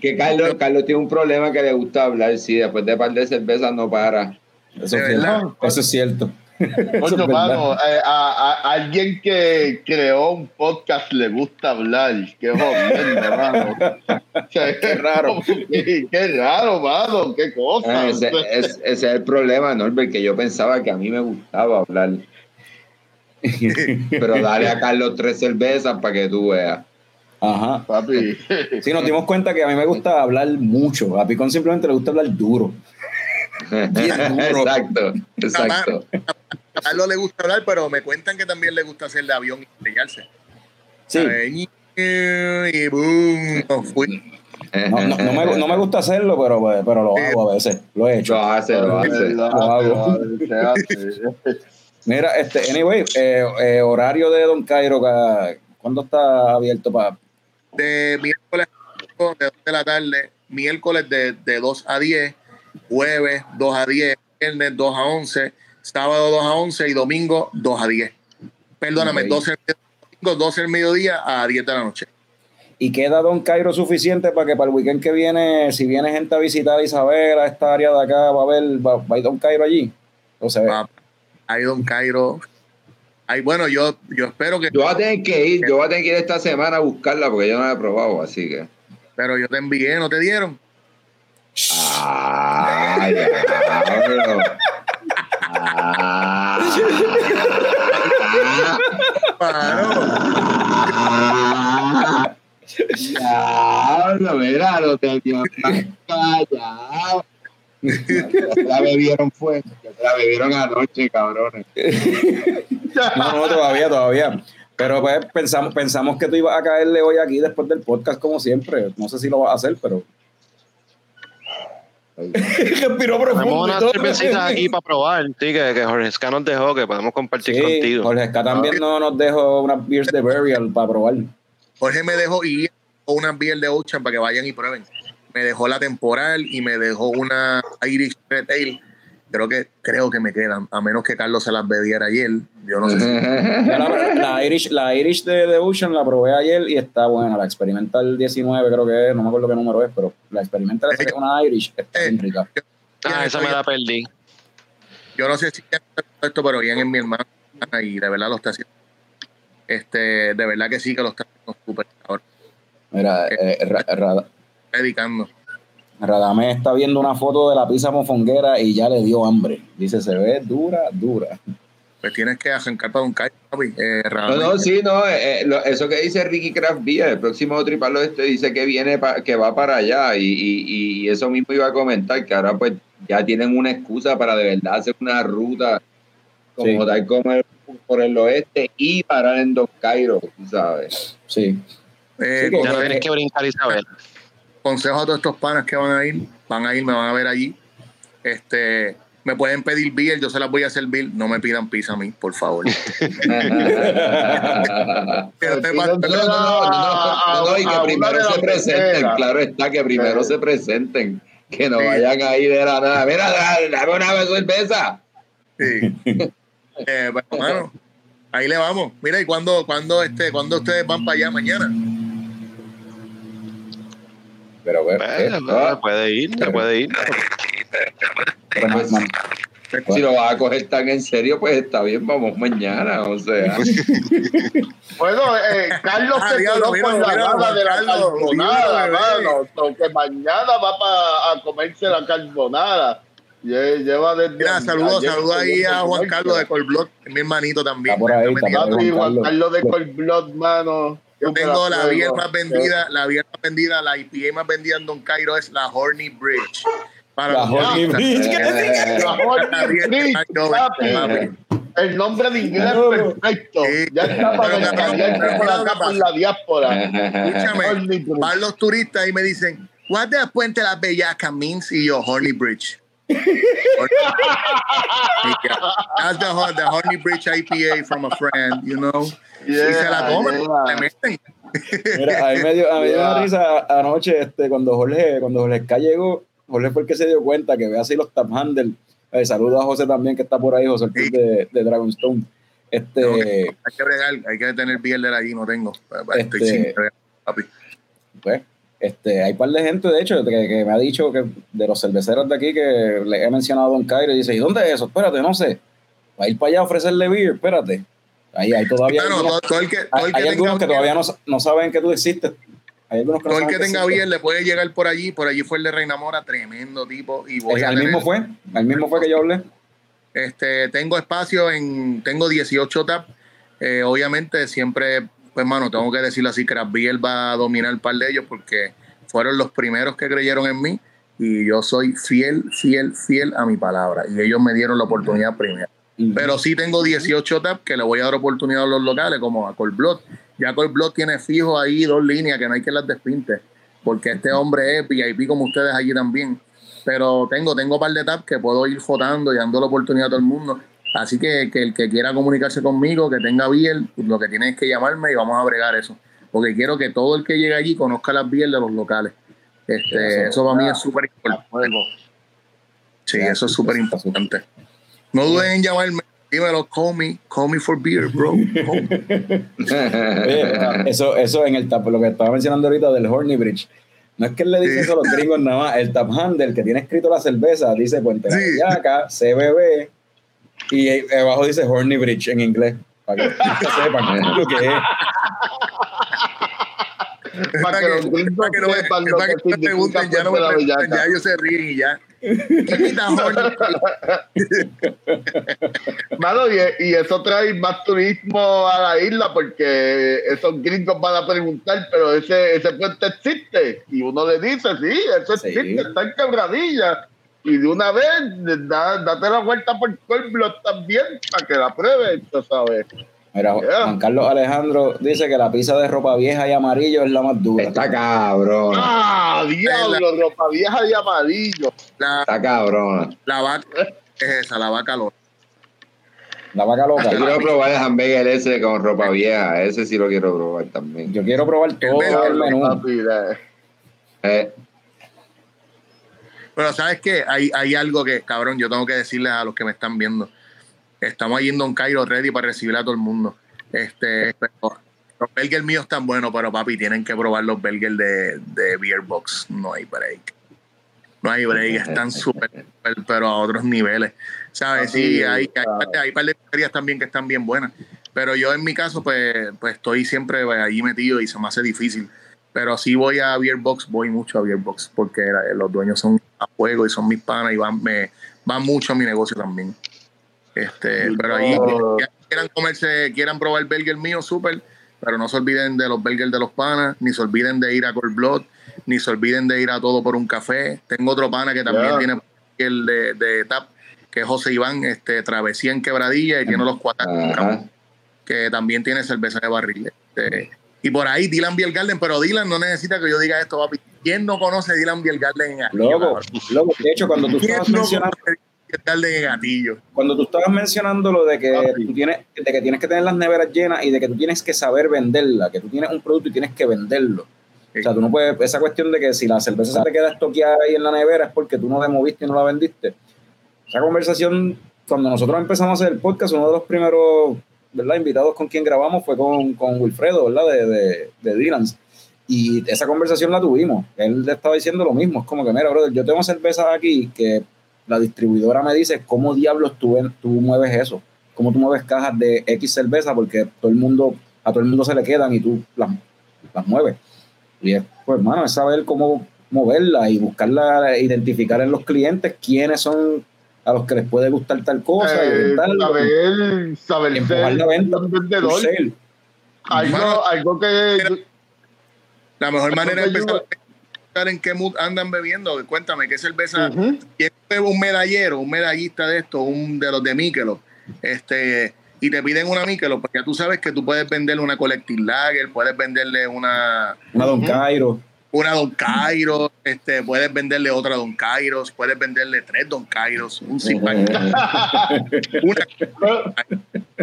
Que Carlos, Carlos tiene un problema que le gusta hablar, sí, después de un par de cervezas no para. Eso, De es verdad. cierto. Eso es cierto. Coño, mano, eh, a, a- a alguien que creó un podcast le gusta hablar. Qué jodiendo, mano. O sea, Qué raro. Qué, qué raro, mano. Qué cosa. Ah, ese, es- ese es el problema, Norbert, que yo pensaba que a mí me gustaba hablar. Pero dale a Carlos tres cervezas para que tú veas. Ajá. Papi. Sí, nos dimos cuenta que a mí me gusta hablar mucho. A Picón simplemente le gusta hablar duro. duro. exacto, exacto. A Carlos le gusta hablar, pero me cuentan que también le gusta hacer de avión y estrellarse. Sí. ¿Sabes? Y boom, no fui. No, no- no me, no me gusta hacerlo, pero, pues, pero lo hago a veces. Lo he hecho. Lo hace, lo hace. Lo hago. Mira, este, anyway, eh, eh, horario de Don Cairo, ca- ¿cuándo está abierto para? De miércoles a 2 de 2 de la tarde, miércoles de, de 2 a 10, jueves 2 a 10, viernes 2 a 11, sábado 2 a 11 y domingo 2 a 10. Perdóname, Ok. 12, al- domingo 12 al mediodía a 10 de la noche. ¿Y queda Don Cairo suficiente para que para el weekend que viene, si viene gente a visitar Isabel, a esta área de acá, va a ver, va, va a ir Don Cairo allí? O sea, Va. Ahí Don Cairo. Ay, bueno, yo, yo espero que, Yo voy a tener que ir, yo voy a tener que ir esta semana a buscarla porque yo no la he probado, así que. pero yo te envié, ¿no te dieron? Ay, diablo. Ah. Claro. Diablo, mira, lo tenían callado. La bebieron fue, la bebieron anoche, cabrones. no, no, todavía, todavía. Pero pues pensamos, pensamos que tú ibas a caerle hoy aquí después del podcast, como siempre. No sé si lo vas a hacer, pero. Respiró Tenemos profundo. y unas todo. cervecitas aquí para probar, sí, que, que Jorge Ska nos dejó, que podemos compartir Sí, contigo. Jorge Ska también no nos dejó unas beers de burial para probar. Jorge me dejó ir una beer de Ocean para que vayan y prueben. Me dejó la temporal y me dejó una Irish Red Ale. Creo que, creo que me quedan, a menos que Carlos se las bebiera ayer. Yo no sé si La, la Irish, la Irish de, de Ocean la probé ayer y está buena. La Experimental 19 creo que es, no me acuerdo qué número es, pero la Experimental es una Irish está bien rica. Ah, esa me la perdí. yo no sé si esto, pero bien en mi hermano y de verdad lo está haciendo. Este, de verdad que sí que lo está haciendo súper ahora, Mira, eh, Ra- Ra- dedicando. Radamé está viendo una foto de la pizza mofonguera y ya le dio hambre. Dice, se ve dura, dura. Pues tienes que arrancar para un calle, papi. Eh, No, no, sí, no, eh, eh, lo- eso que dice Ricky Craft Beer, el próximo tripalo este dice que viene, pa- que va para allá y, y- y eso mismo iba a comentar, que ahora pues ya tienen una excusa para de verdad hacer una ruta como Sí. tal como el- por el oeste y parar en Don Cairo, sabes. Sí. Eh, Sí, que- Ya no tienes que brincar, Isabel. Consejo a todos estos panas que van a ir, van a ir, me van a ver allí. Este, me pueden pedir beer, yo se las voy a servir, no me pidan pizza a mí, por favor. Pero te Pidan pa- No, no, no, no, no, no, no, y que primero se presenten, claro está, que primero se presenten, que no Sí. vayan ahí de la nada. Mira, dale, dame una cerveza. Sí. Eh, bueno, ahí le vamos. Mira, ¿y cuándo, cuándo, este, cuándo ustedes van para allá mañana? Pero, pues, Pues, eh, se puede ir, puede ir. pero man- Si lo vas a coger tan en serio, pues está bien, vamos mañana, o sea. Bueno, eh, Carlos Ah, se quedó con la gana de la carbonada, mano. So que mañana va pa- a comerse la carbonada. Lle- Lleva desde Mira, saludos, saludos ahí a Juan. Carlos de Colblot, mi hermanito también. Está por ahí, está por Juan Carlos. De Cold Blood, mano. Yo tengo la beer más vendida, la beer más vendida, la IPA más vendida en Don Cairo es la Horny Bridge. Para La los Horny. Bridge, ¿qué La Horny Bridge. El nombre de inglés perfecto. Sí. Ya está para pero, por la diáspora. Escúchame, van los turistas y me dicen, what the Puente Las Bellacas means? Y yo, Horny Bridge. That's the, the Horny Bridge IPA from a friend, you know. y se la Yeah, toman, yeah. le meten. Mira, a mí me dio, a mí me dio una Yeah. risa anoche este, cuando Jorge, cuando Jorge K llegó, Jorge fue el que se dio cuenta que ve así los tap handle. Eh, saludo a José también que está por ahí, José Sí. de, de Dragonstone. Este, Hay que bregar, hay que tener Bierder allí, no tengo. Estoy Este- sin bregar, papi. pues, este, hay un par de gente, de hecho, que, que me ha dicho que de los cerveceros de aquí que le he mencionado a Don Cairo y dice, ¿y dónde es eso? Espérate, no sé. Va a ir para allá a ofrecerle beer, espérate. Ahí hay todavía Claro, algunos, todo, el que, todo hay, el que hay tenga algunos que todavía no, sa- no saben que tú existes. Hay algunos que no todo el saben que tenga bien le puede llegar por allí. Por allí fue el de Reina Mora, tremendo tipo. Y voy Ese, a al tener- mismo fue, al mismo fue que yo hablé. Este, tengo espacio en, tengo 18 tap. Eh, obviamente siempre, pues mano, tengo que decirlo así, Beer va a dominar un par de ellos porque fueron los primeros que creyeron en mí y yo soy fiel, fiel, fiel a mi palabra y ellos me dieron la oportunidad primero. Pero sí tengo 18 tap que le voy a dar oportunidad a los locales como a Cold Blood. Ya Cold Blood tiene fijo ahí dos líneas que no hay que las despinte porque este hombre es VIP como ustedes allí también pero tengo, tengo un par de tabs que puedo ir votando y dando la oportunidad a todo el mundo. Así que, que el que quiera comunicarse conmigo, que tenga biel, lo que tiene es que llamarme y vamos a bregar eso. Porque quiero que todo el que llegue allí conozca las biel de los locales. Este, Eso, eso, para mí es súper importante. Sí, eso es súper importante. No duden en llamarme. Dímelo, call me, call me for beer, bro. Oye, eso, eso en el tap, lo que estaba mencionando ahorita del Horny Bridge. No es que él le dice Sí. eso a los gringos nada más. El tap handle que tiene escrito la cerveza dice Puente La Sí. Bellaca, CBB y abajo dice Horny Bridge en inglés. Para que sepan lo que es. Para que para que no me, sepan lo para que no me pregunten, ya no me pregunten, ya ellos se ríen y ya. Mano, y, y eso trae más turismo a la isla porque esos gringos van a preguntar, pero ese, ese puente existe. Y uno le dice, sí, eso Sí. existe, está en quebradilla. Y de una vez, da- date la vuelta por Cold también para que la prueben, tú sabes. Mira, Yeah. Juan Carlos Alejandro dice que la pizza de ropa vieja y amarillo es la más dura. Está cabrón. ¡Ah, diablo! Ropa vieja y amarillo. La, Está cabrón. la vaca es esa, la vaca loca. La vaca loca. Yo quiero probar el hamburger ese con ropa vieja. Ese sí lo quiero probar también. Yo quiero probar todo el menú. papi, eh. Pero ¿sabes qué? Hay, hay algo que, cabrón, yo tengo que decirles a los que me están viendo. Estamos ahí en Don Cairo ready para recibir a todo el mundo. Este, pero los burgers míos están buenos, pero papi, tienen que probar los burgers de, de Beer Box. No hay break. No hay break, están súper, pero a otros niveles. ¿Sabes? Sí, hay, hay par de pizzerías también que están bien buenas. Pero yo en mi caso, pues, pues estoy siempre allí metido y se me hace difícil. Pero sí voy a Beer Box, voy mucho a Beer Box, porque los dueños son a fuego y son mis panas y van, me, van mucho a mi negocio también. Este, pero ahí Oh. quieran comerse, quieran probar el burger mío, súper, pero no se olviden de los burgers de los panas, ni se olviden de ir a Cold Blood, ni se olviden de ir a todo por un café. Tengo otro pana que también Yeah. tiene el de, de TAP, que es José Iván, este, travesía en quebradilla y tiene los cuatro que también tiene cerveza de barril. Este, y por ahí Dylan Beer Garden, pero Dylan no necesita que yo diga esto, papi. ¿Quién no conoce Dylan Beer Garden en Gatillo? Loco. De hecho, cuando tú ¿Quién estabas no mencionando, conoce Beer Garden en Gatillo? cuando tú estabas mencionando lo de que Papi. tú tienes, de que tienes que tener las neveras llenas y de que tú tienes que saber venderla, que tú tienes un producto y tienes que venderlo. O sea, tú no puedes, esa cuestión de que si la cerveza se te queda estoqueada ahí en la nevera es porque tú no la moviste y no la vendiste. Esa conversación, cuando nosotros empezamos a hacer el podcast, uno de los primeros ¿verdad? invitados con quien grabamos fue con, con Wilfredo, ¿verdad? De, de, de Dylan's. Y esa conversación la tuvimos. Él le estaba diciendo lo mismo. Es como que, mira, brother, yo tengo cervezas aquí que la distribuidora me dice, ¿cómo diablos tú, tú mueves eso? ¿Cómo tú mueves cajas de X cerveza? Porque todo el mundo, a todo el mundo se le quedan y tú las, las mueves. Y es, pues, hermano, es saber cómo moverla y buscarla, identificar en los clientes quiénes son a los que les puede gustar tal cosa y Eh, saber, saber empujar ser la venta, un vendedor. Algo, algo que La mejor manera de empezar a pensar en qué mood andan bebiendo. Cuéntame, ¿qué cerveza? ¿Quién bebe un medallero, un medallista de esto, un de los de Michelob? este, y te piden una Michelob, porque ya tú sabes que tú puedes venderle una Collective Lager, puedes venderle una, Una Don Cairo. Una Don Cairo, este, puedes venderle otra Don Kairos, puedes venderle tres Don Kairos, un Pero,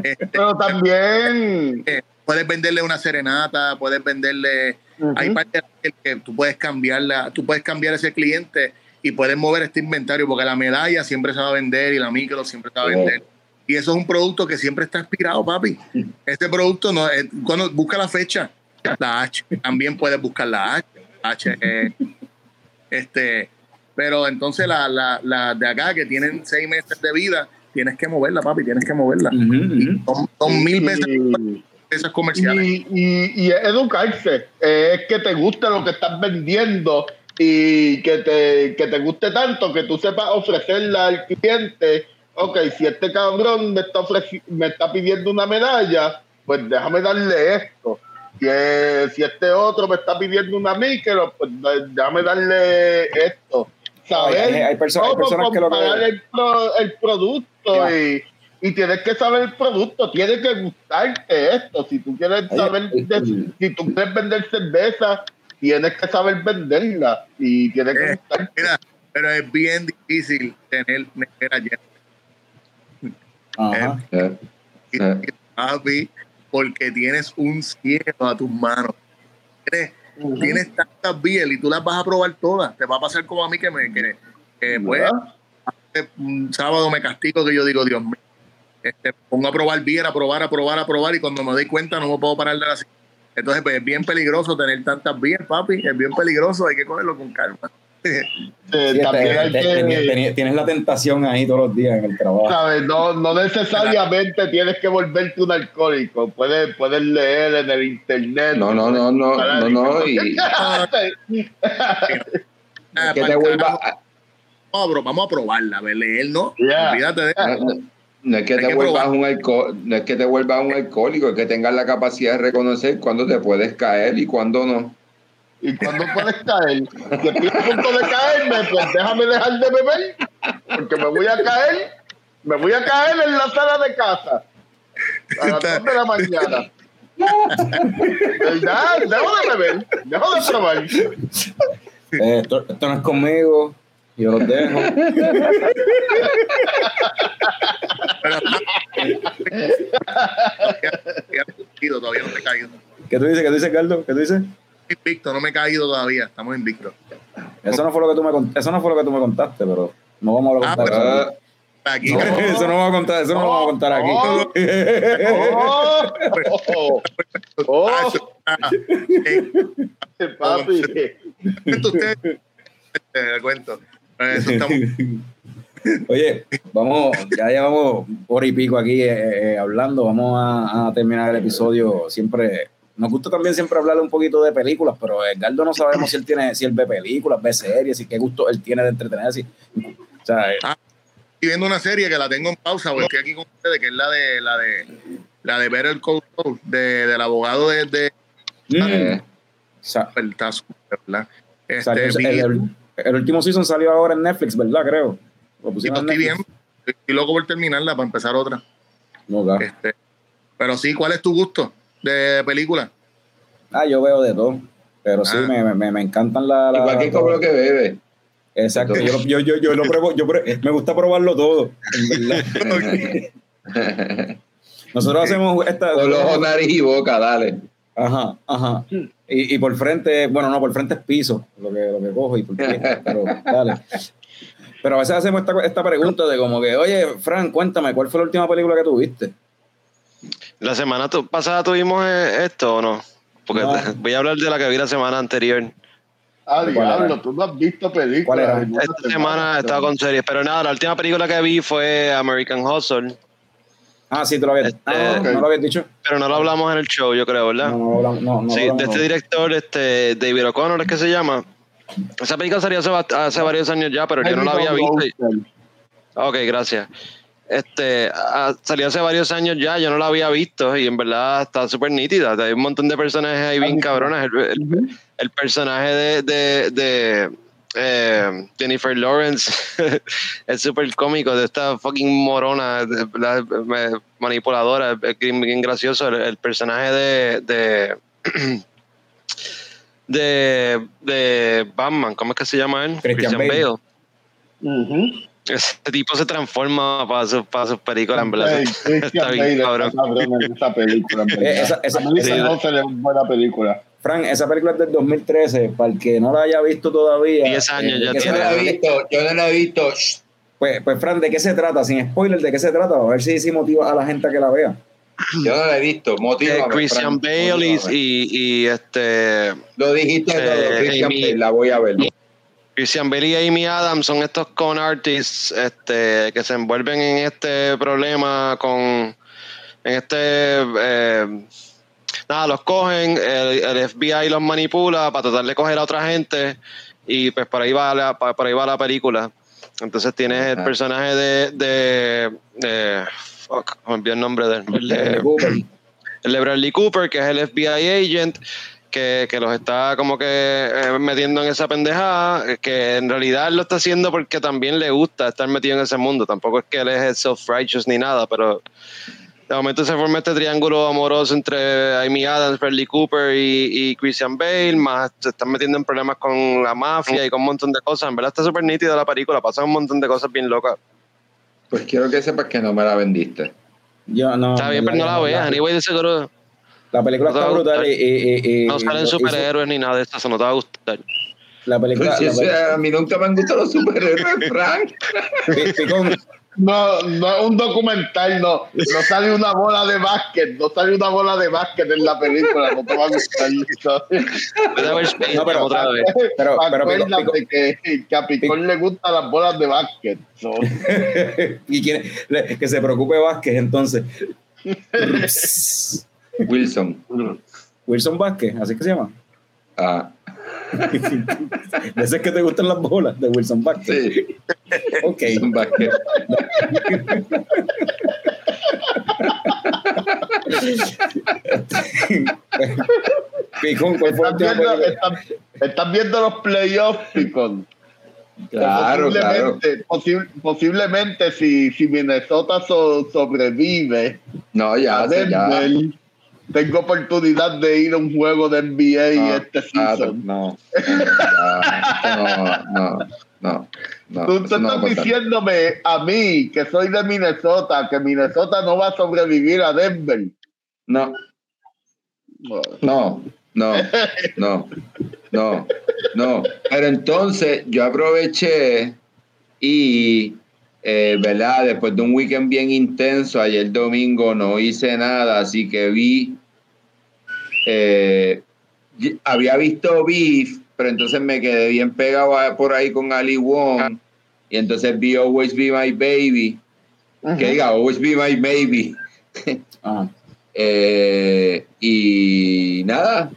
este, pero también. eh, puedes venderle una serenata, puedes venderle, hay Ujú. partes que tú puedes cambiarla, tú puedes cambiar ese cliente y puedes mover este inventario, porque la medalla siempre se va a vender y la micro siempre se va a vender. Y eso es un producto que siempre está expirado, papi. Este producto no es, cuando busca la fecha, la H, también puedes buscar la H, H eh, este, pero entonces la, la, la de acá que tienen seis meses de vida, tienes que moverla, papi, tienes que moverla. Son, son mil veces Y- esas comerciales. Y, y, y educarse, eh, es que te guste lo que estás vendiendo y que te, que te guste tanto que tú sepas ofrecerle al cliente, ok, si este cabrón me está, ofreci- me está pidiendo una medalla, pues déjame darle esto. Si, eh, si este otro me está pidiendo una micro, pues déjame darle esto. Saber Hay- hay perso- hay personas que lo que- comparar el, pro- el producto y, y tienes que saber el producto, tiene que gustarte esto. Si tú quieres saber, eh, de- eh. si tú quieres vender cerveza, tienes que saber venderla y tienes que Eh, gustarte. Mira, pero es bien difícil tener nevera llena. Ajá. Eh, Eh. papi, porque tienes un cielo a tus manos. Tienes, tienes tantas biel y tú las vas a probar todas. Te va a pasar como a mí que me que, que, pues, un sábado me castigo que yo digo, Dios mío, este, pongo a probar biel, a probar, a probar, a probar y cuando me doy cuenta no me puedo parar de la. Entonces, pues es bien peligroso tener tantas biel, papi. Es bien peligroso, hay que cogerlo con calma. Eh, Sí, también te- hay te- que- teni- teni- tienes la tentación ahí todos los días en el trabajo. ¿sabes? No, no necesariamente tienes que volverte un alcohólico. Puedes, puedes leer en el internet. No, no, no, no, no, no, y- que te vuelva. Vamos vamos a probarla, a ver, leer, ¿no? Olvídate de no, no- no es que te que vuelvas un alco- no es que te vuelvas un alcohólico, es que tengas la capacidad de reconocer cuándo te puedes caer y cuándo no. ¿Y cuándo puedes caer? Si estoy a punto de caerme, pues déjame dejar de beber, porque me voy a caer, me voy a caer en la sala de casa a las 2 de la mañana. ¿Verdad? Dejo de beber, dejo de probar. Eh, esto, esto no es conmigo, yo los dejo. todavía no he caído. ¿Qué tú dices? ¿Qué tú dices, Carlos? ¿Qué tú dices? Invicto, no me he caído todavía, estamos invictos. Eso no fue lo que tú me eso no fue lo que tú me contaste, pero no vamos a Ah, contar Ah, eso. Aquí, No, eso no vamos a contar, eso no lo vamos a contar aquí. ¡Oh! ¡Oh! ¡Oh! Papi. cuento usted, te cuento. Eso está muy- Oye, vamos, ya llevamos hora y pico aquí eh, eh, hablando, vamos a, a terminar el episodio. Siempre, nos gusta también siempre hablar un poquito de películas, pero Edgardo no sabemos si él tiene, si él ve películas, ve series, y qué gusto él tiene de entretenerse. O sea, eh, Estoy viendo una serie que la tengo en pausa, porque estoy aquí con ustedes, que es la de la de la de Better Call Saul, de, del abogado de, de mm, sa- está súper, ¿verdad? Este, el, el- el último season salió ahora en Netflix, ¿verdad? Creo. Lo y pusieron en estoy viendo, estoy loco por terminarla para empezar otra. No, claro. Este, pero sí, ¿cuál es tu gusto de película? Ah, yo veo de todo. Pero sí, Ah. me, me, me encantan la. la- igual que como lo que bebe. Exacto, yo, yo, yo, yo lo pruebo, yo pruebo- me gusta probarlo todo. en verdad. Nosotros hacemos esta. Con los ojos, nariz y boca, dale. Ajá, ajá. Y, y por frente, bueno, no, por frente es piso, lo que, lo que cojo y por pie, pero dale. Pero a veces hacemos esta, esta pregunta de como que, oye, Fran, cuéntame, ¿cuál fue la última película que tuviste? La semana tu- pasada tuvimos eh, esto o no? Porque No. voy a hablar de la que vi la semana anterior. Ah, ¿Cuál diablo, tú no has visto películas. Esta semana he estado con series, pero nada, la última película que vi fue American Hustle, Ah, sí, tú lo habías, Este, ah, no lo habías dicho. pero no lo hablamos en el show, yo creo, ¿verdad? No, no, hablamos- no, no, sí, de este no. director, este David O'Connor es que se llama. Esa película salió hace, hace varios años ya, pero yo no la había visto. y- Ok, gracias. Este, ah, salió hace varios años ya, yo no la había visto y en verdad está súper nítida. Hay un montón de personajes ahí bien cabrones. El, el- el personaje de, de, de, eh, Jennifer Lawrence es súper cómico de esta fucking morona de- la- me- manipuladora es bien, bien gracioso el, el personaje de de, de de Batman ¿cómo es que se llama él? Christian Bale. Ujú. Ese tipo se transforma para sus para sus películas en verdad está bien cabrón esa película. en verdad. Eh, esa- esa- es una buena película. Frank, esa película es del 2013, para el que no la haya visto todavía. 10 años ¿de ya se Yo no tiene. la he visto, yo no la he visto. Pues, pues, Fran, ¿de qué se trata? Sin spoiler, ¿de qué se trata? A ver si, si motiva a la gente a que la vea. Yo no la he visto. Eh, Motívame, Christian Frank, Bale y, y, este Lo dijiste todo, eh, Christian Amy- Bale, la voy a ver. Christian Bale y Amy Adams son estos con artists este, que se envuelven en este problema con en este eh, nada los cogen el, el FBI los manipula para tratar de coger a otra gente y pues por ahí va la, por ahí va la película entonces tienes el personaje de de, de fuck, me olvidé el nombre de él. El de- el de Bradley Cooper, que es el FBI agent, que, que los está como que eh, metiendo en esa pendejada, eh, que en realidad él lo está haciendo porque también le gusta estar metido en ese mundo. Tampoco es que él es self-righteous ni nada, pero de momento se forma este triángulo amoroso entre Amy Adams, Bradley Cooper y, y Christian Bale, más se están metiendo en problemas con la mafia y con un montón de cosas. En verdad está súper nítida la película, pasan un montón de cosas bien locas. Pues quiero que sepas que no me la vendiste. Yo, no, Está bien, pero no la veas. Anyway, de seguro La película No está brutal y- y- y- no salen hizo- superhéroes ni nada de eso, eso no te va a gustar. La película, Sí, la sea, a mí nunca me han gustado los superhéroes, Frank. No, no es un documental, no. No sale una bola de básquet, no sale una bola de básquet en la película, no te va a gustar. No, pero- otra vez. Pero- pero que, que a Picón le gustan las bolas de básquet. so. y le- que se preocupe Vázquez entonces. Wilson. Wilson Vázquez, así que se llama. Ah, ese que te gustan las bolas de Wilson Vázquez. sí, Ok. Wilson Vázquez. Picón, ¿cuál fue la ¿Estás última viendo, los playoffs, Picón? Claro, claro. posiblemente, posi- posiblemente si, si Minnesota so- sobrevive No, ya, a sé, ya. Tengo oportunidad de ir a un juego de NBA No, este ah, season. no, no, no, no, no. Tú, estás diciéndome a mí, que soy de Minnesota, que Minnesota no va a sobrevivir a Denver. No, no, no, no, no, no. Pero entonces yo aproveché y, eh, ¿verdad? Después de un weekend bien intenso, ayer domingo no hice nada, así que vi, eh, había visto Beef, pero entonces me quedé bien pegado a- por ahí con Ali Wong y entonces vi Always Be My Baby, que diga Always Be My Baby. Eh, y nada,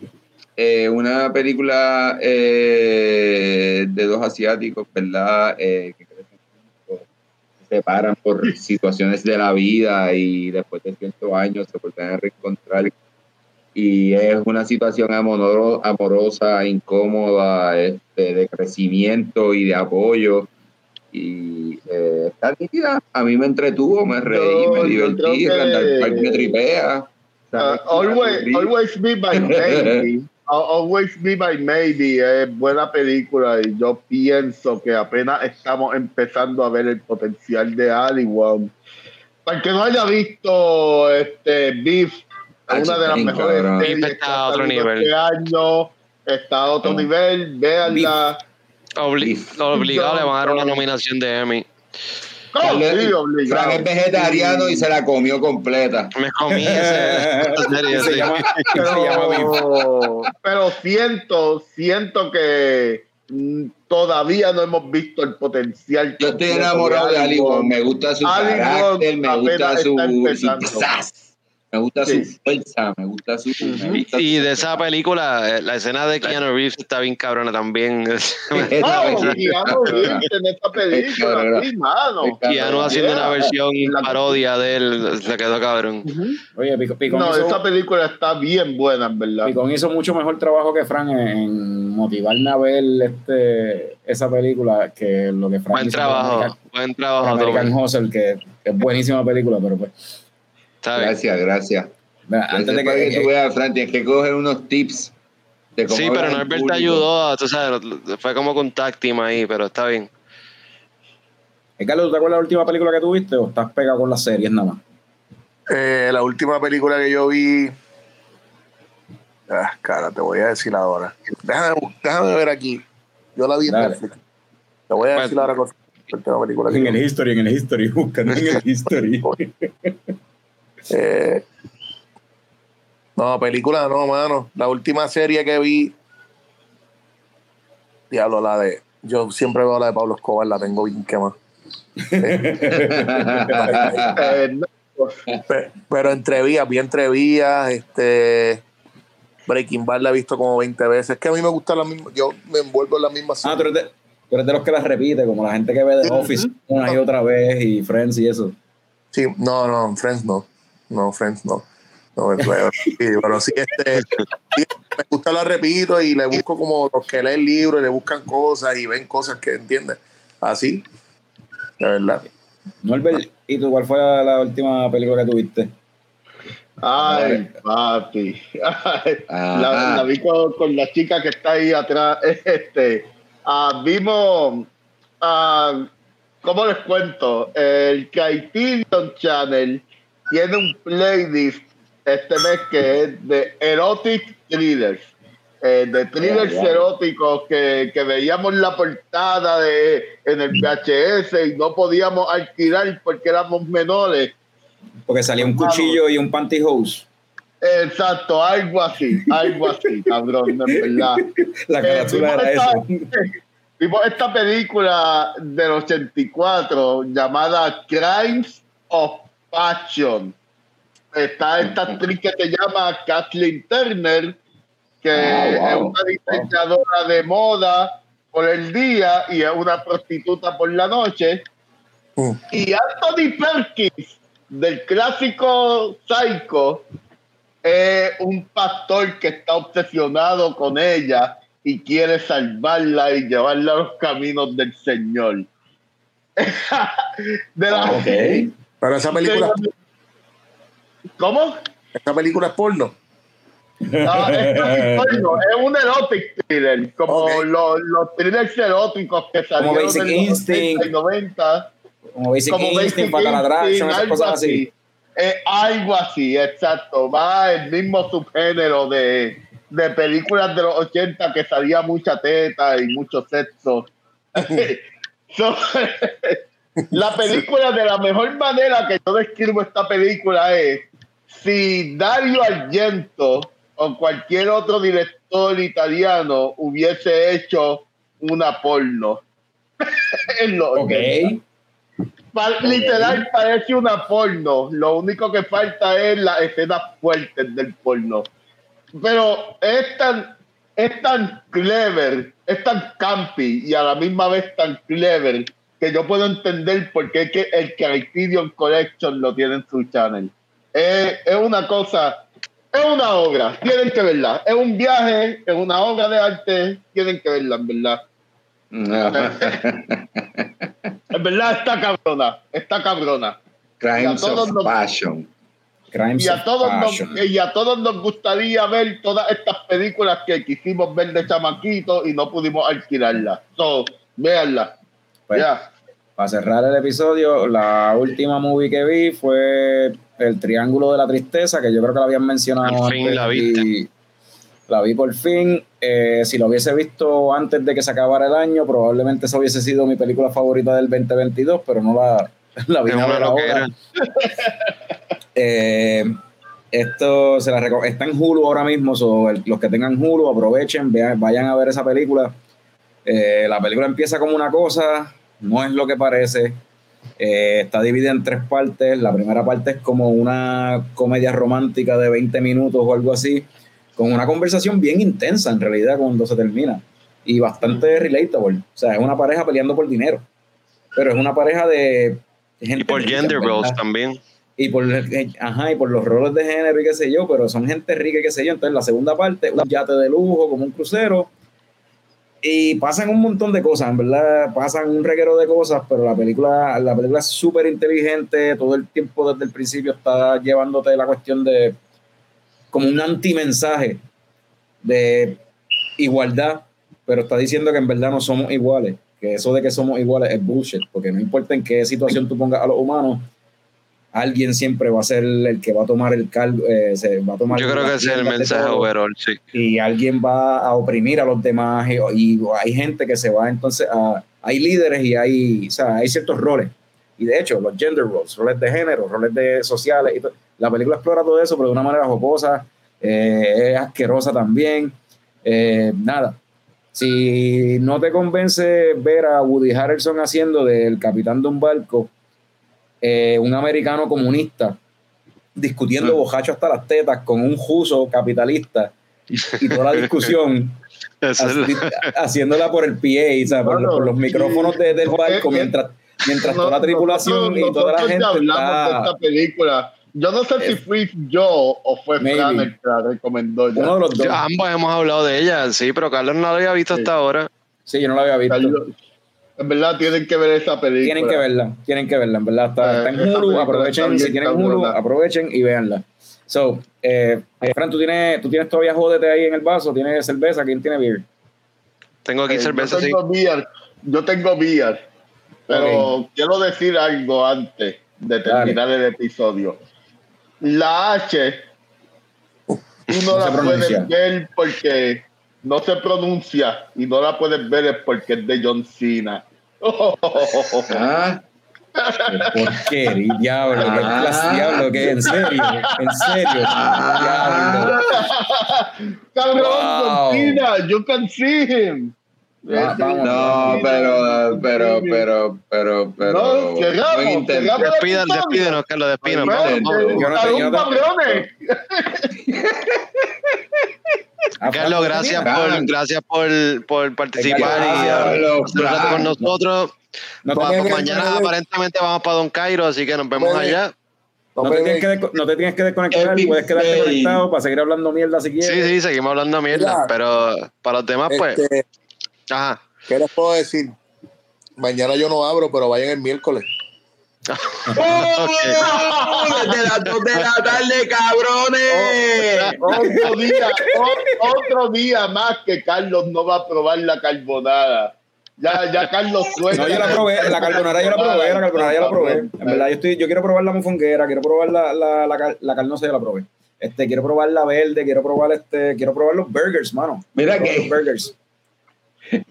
eh, una película eh, de dos asiáticos, ¿verdad? Que se separan por situaciones de la vida y después de ciertos años se vuelven a reencontrar. Y es una situación amoro- amorosa, incómoda, este, de crecimiento y de apoyo. Y eh, está nítida. A mí me entretuvo, me reí, me divertí, Randall Park me tripea. Uh, always, always be my maybe. Al- Always be my maybe es buena película y yo pienso que apenas estamos empezando a ver el potencial de Ali Wong. Para el que no haya visto este Beef, una de las mejores series está a otro nivel. este año, está a otro Ah. nivel, véanla. Obli- obligado le van a dar una nominación de Emmy. Oh. Frank es vegetariano y se la comió completa. Me comí serie, Se sí. llama, pero, pero siento, siento que mm, todavía no hemos visto el potencial. Yo estoy enamorado de Ali. Me gusta su Ali carácter, Wong me gusta su, su. Me gusta Sí. su fuerza, me gusta su. me gusta Y su- de esa película, eh, la escena de Keanu Reeves está bien cabrona también. Keanu Reeves en esta película, sí, mano. Keanu haciendo una versión La- parodia de él, se quedó cabrón. Ujú. Oye, Pico- Picón, No, hizo, esa película está bien buena, en verdad. Picón hizo mucho mejor trabajo que Frank en, motivarme a ver este, esa película que lo que Frank Buen hizo trabajo, American, buen trabajo. American. Hustle, que es buenísima película, pero pues. Está bien. Gracias, gracias. Mira, antes Gracias de que, que, tú veas, Fran, tienes que coger unos tips. De cómo Sí, pero Norbert te ayudó, tú sabes, fue como con team ahí, pero está bien. Eh, Carlos, ¿tú te acuerdas la última película que tuviste o estás pegado con las series nada más? Eh, la última película que yo vi. Ah, cara, te voy a decir ahora. Déjame, déjame ver aquí. Yo la vi en. Netflix. Te voy a decir Bueno. ahora con la última película En el vi. history, en el history, buscando en el history. Eh, no, película no, mano. La última serie que vi. Diablo, la de. Yo siempre veo la de Pablo Escobar, la tengo bien quemada. Pero entre vías, vi entre vías, este. Breaking Bad la he visto como 20 veces. Es que a mí me gusta la misma. Yo me envuelvo en la misma Ah, tú eres, de, tú eres de los que las repite, como la gente que ve The Office una y otra vez y Friends y eso. Sí, no, no, Friends no. No, Friends no. No, pero, sí, pero sí, este, sí, me gusta la repito y le busco como los que leen libros y le buscan cosas y ven cosas que entienden. Así, de verdad. Norbert, ¿y tú cuál fue la, la última película que tuviste? Ay, papi. Ay, la, la vi con, con la chica que está ahí atrás. Este, ah, vimos, ah, ¿cómo les cuento? El Criterion Channel tiene un playlist este mes que es de Erotic Thrillers. eh, de thrillers Ya, ya. eróticos que, que veíamos la portada de en el VHS y no podíamos alquilar porque éramos menores. Porque salía un cuchillo y un pantyhose. Exacto, algo así, algo así, cabrón, en verdad. La Eh, carátula vimos era esta- eso. Vimos esta película del 84 llamada Crimes of Passion. Está esta actriz que se llama Kathleen Turner, que Ah, wow. es una diseñadora de moda por el día y es una prostituta por la noche. Mm. Y Anthony Perkins, del clásico Psycho, es un pastor que está obsesionado con ella y quiere salvarla y llevarla a los caminos del Señor. de la, Ok. Pero esa película, la- ¿Cómo? esa película es porno. Esto es, porno, es un erotic thriller, como los, los thrillers eróticos que salieron Basic en los Instinct. 80 y 90. Como Basic como Instinct, Basic Attraction, Instinct, esas así. Eh, algo así, exacto. Va el mismo subgénero de, de películas de los 80 que salía mucha teta y mucho sexo. So, la película, de la mejor manera que yo describo esta película es si Dario Argento o cualquier otro director italiano hubiese hecho una porno. en los Ok. 80. Pa- Literal parece una porno. Lo único que falta es las escenas fuertes del porno. Pero es tan, es tan clever, es tan campi y a la misma vez tan clever que yo puedo entender por qué es que el Criterion Collection lo tiene en su channel. Es, es una cosa, es una obra, tienen que verla. Es un viaje, es una obra de arte, tienen que verla, en verdad. En verdad está cabrona, está cabrona. Crimes Y a todos of nos- Passion. Crimes Y a, todos nos, y a todos nos gustaría ver todas estas películas que quisimos ver de chamaquito y no pudimos alquilarlas. So, véanlas. Pues, Ya. Para cerrar el episodio, la última movie que vi fue El Triángulo de la Tristeza, que yo creo que la habían mencionado Por fin antes, la viste. y La vi por fin. Eh, si lo hubiese visto antes de que se acabara el año, probablemente esa hubiese sido mi película favorita del 2022, pero no la, la vi ahora. loquera. Eh, esto se la está en Hulu ahora mismo, so, el- los que tengan Hulu aprovechen, vean, vayan a ver esa película. Eh, la película empieza como una cosa, no es lo que parece. Eh, está dividida en tres partes. La primera parte es como una comedia romántica de 20 minutos o algo así, con una conversación bien intensa en realidad cuando se termina y bastante relatable. O sea, es una pareja peleando por dinero, pero es una pareja de gente Y por gender roles también. y por, ajá, y por los roles de género y qué sé yo, pero son gente rica y qué sé yo. Entonces, la segunda parte, un yate de lujo, como un crucero. Y pasan un montón de cosas, en verdad, pasan un reguero de cosas, pero la película, la película es súper inteligente, todo el tiempo desde el principio está llevándote la cuestión de como un antimensaje de igualdad, pero está diciendo que en verdad no somos iguales, que eso de que somos iguales es bullshit, porque no importa en qué situación tú pongas a los humanos, alguien siempre va a ser el que va a tomar el cargo, eh, se va a tomar Yo creo que ese es el mensaje overall, sí. y alguien va a oprimir a los demás y, y hay gente que se va entonces a hay líderes y hay, o sea, hay ciertos roles y de hecho los gender roles, roles de género, roles de sociales y la película explora todo eso pero de una manera jocosa, eh, es asquerosa también, eh, nada. Si no te convence ver a Woody Harrelson haciendo del capitán de un barco, eh, un americano comunista, discutiendo bojacho hasta las tetas con un juso capitalista y toda la discusión haciéndola por el PA, o sea, por, los- por los micrófonos de- del No, barco, eh, mientras, mientras toda la Nosotros- tripulación y toda la ya gente hablamos de está... esta película. Yo no sé si Eh, fui yo o fue. Fran el que la recomendó. ya. Uno de los dos. Ambos hemos hablado de ella, sí, pero Carlos no la había visto Sí. hasta ahora. Sí, yo no la había visto. En verdad tienen que ver esa película. Tienen que verla, tienen que verla, en verdad. Está, Eh, está en Hulu, película aprovechen, bien si tienen Hulu, aprovechen y véanla. So, eh, eh, Fran, ¿tú tienes, tú tienes todavía jódete ahí en el vaso, tienes cerveza, ¿quién tiene beer? Tengo aquí Eh, cerveza, yo sí. tengo beer, yo tengo beer, pero quiero decir algo antes de terminar el episodio. La H, tú no la pronuncia. puedes ver porque no se pronuncia y no la puedes ver es porque es de John Cena. Ah, Porquería, diablo, qué Ah. clase, diablo, que en serio, en serio, diablo. Cabrón, Wow. John Cena, you can see him. Vamos. no, pero, pero, pero, pero, pero. No. Despida- despídenos, Carlos, despídenos. Yo no yo Carlos, gracias por, gracias por, por participar y uh, rato con nosotros. No Pa- te, pa- mañana aparentemente vamos para Don Cairo, así que nos vemos allá. no te tienes que, desco- no te tienes que desconectar, Epic puedes quedarte conectado para seguir hablando mierda si Sí, quieres. sí, seguimos hablando mierda, Mira. pero para los demás, pues, Este, ajá. ¿Qué les puedo decir? Mañana yo no abro, pero vayan el miércoles. ¡Oh! Desde las 2 de la tarde, cabrones. Otro día, otro día más que Carlos no va a probar la carbonada. Ya, ya Carlos suelta. No, yo la probé, la carbonara yo la probé, la carbonara yo la probé. En verdad, yo, estoy, yo quiero probar la mofonguera, quiero probar la, la, la, la carnosa, yo la probé. Este, quiero probar la verde, quiero probar este, quiero probar los burgers, mano. Mira que- los burgers.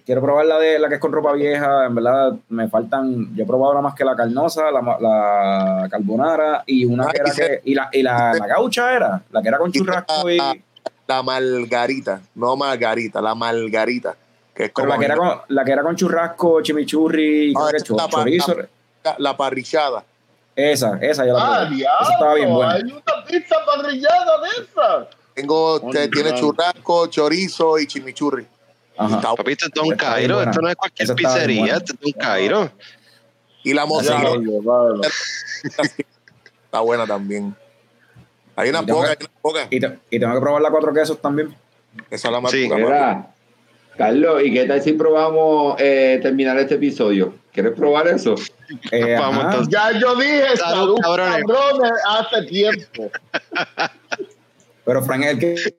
Quiero probar la de la que es con ropa vieja, en verdad me faltan, yo he probado nada más que la carnosa, la, la carbonara y una que era y se- que, y la, y la, la gaucha era, la que era con churrasco y, La margarita, no margarita, la margarita. Que es como la que era con, la que era con churrasco, chimichurri, creo Ah, que chorizo. la, la parrillada. Esa, esa yo la Ah, probé. diablo. Esa estaba bien buena. Hay una pizza parrillada de esa. Tengo, te- tiene churrasco, chorizo y chimichurri. Ajá. Está- Papi, esto es Don está Cairo, esto no es cualquier pizzería, esto es Don Cairo. Y la mano. está buena también. Hay una poca, hay una poca. Y, te- y tengo que probar la cuatro quesos también. Esa es la más Sí. Carlos, ¿y qué tal si probamos eh, terminar este episodio? ¿Quieres probar eso? Eh, Vamos. Ya yo dije Salud, salud, cabrones. cabrones, hace tiempo. Pero Frank es el que.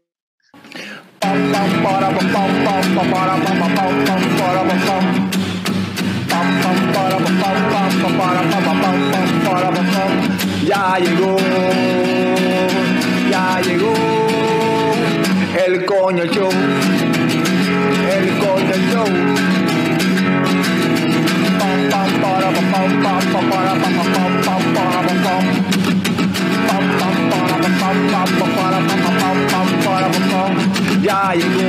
Ya llegó, ya llegó el coño show, el coño show. Pam, para, pam, para, pam. Ya llegó,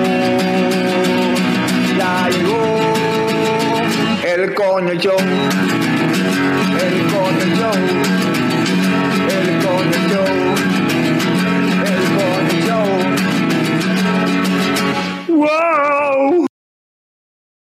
ya llegó el coño show, el coño show, el coño show, el coño show. ¡Wow!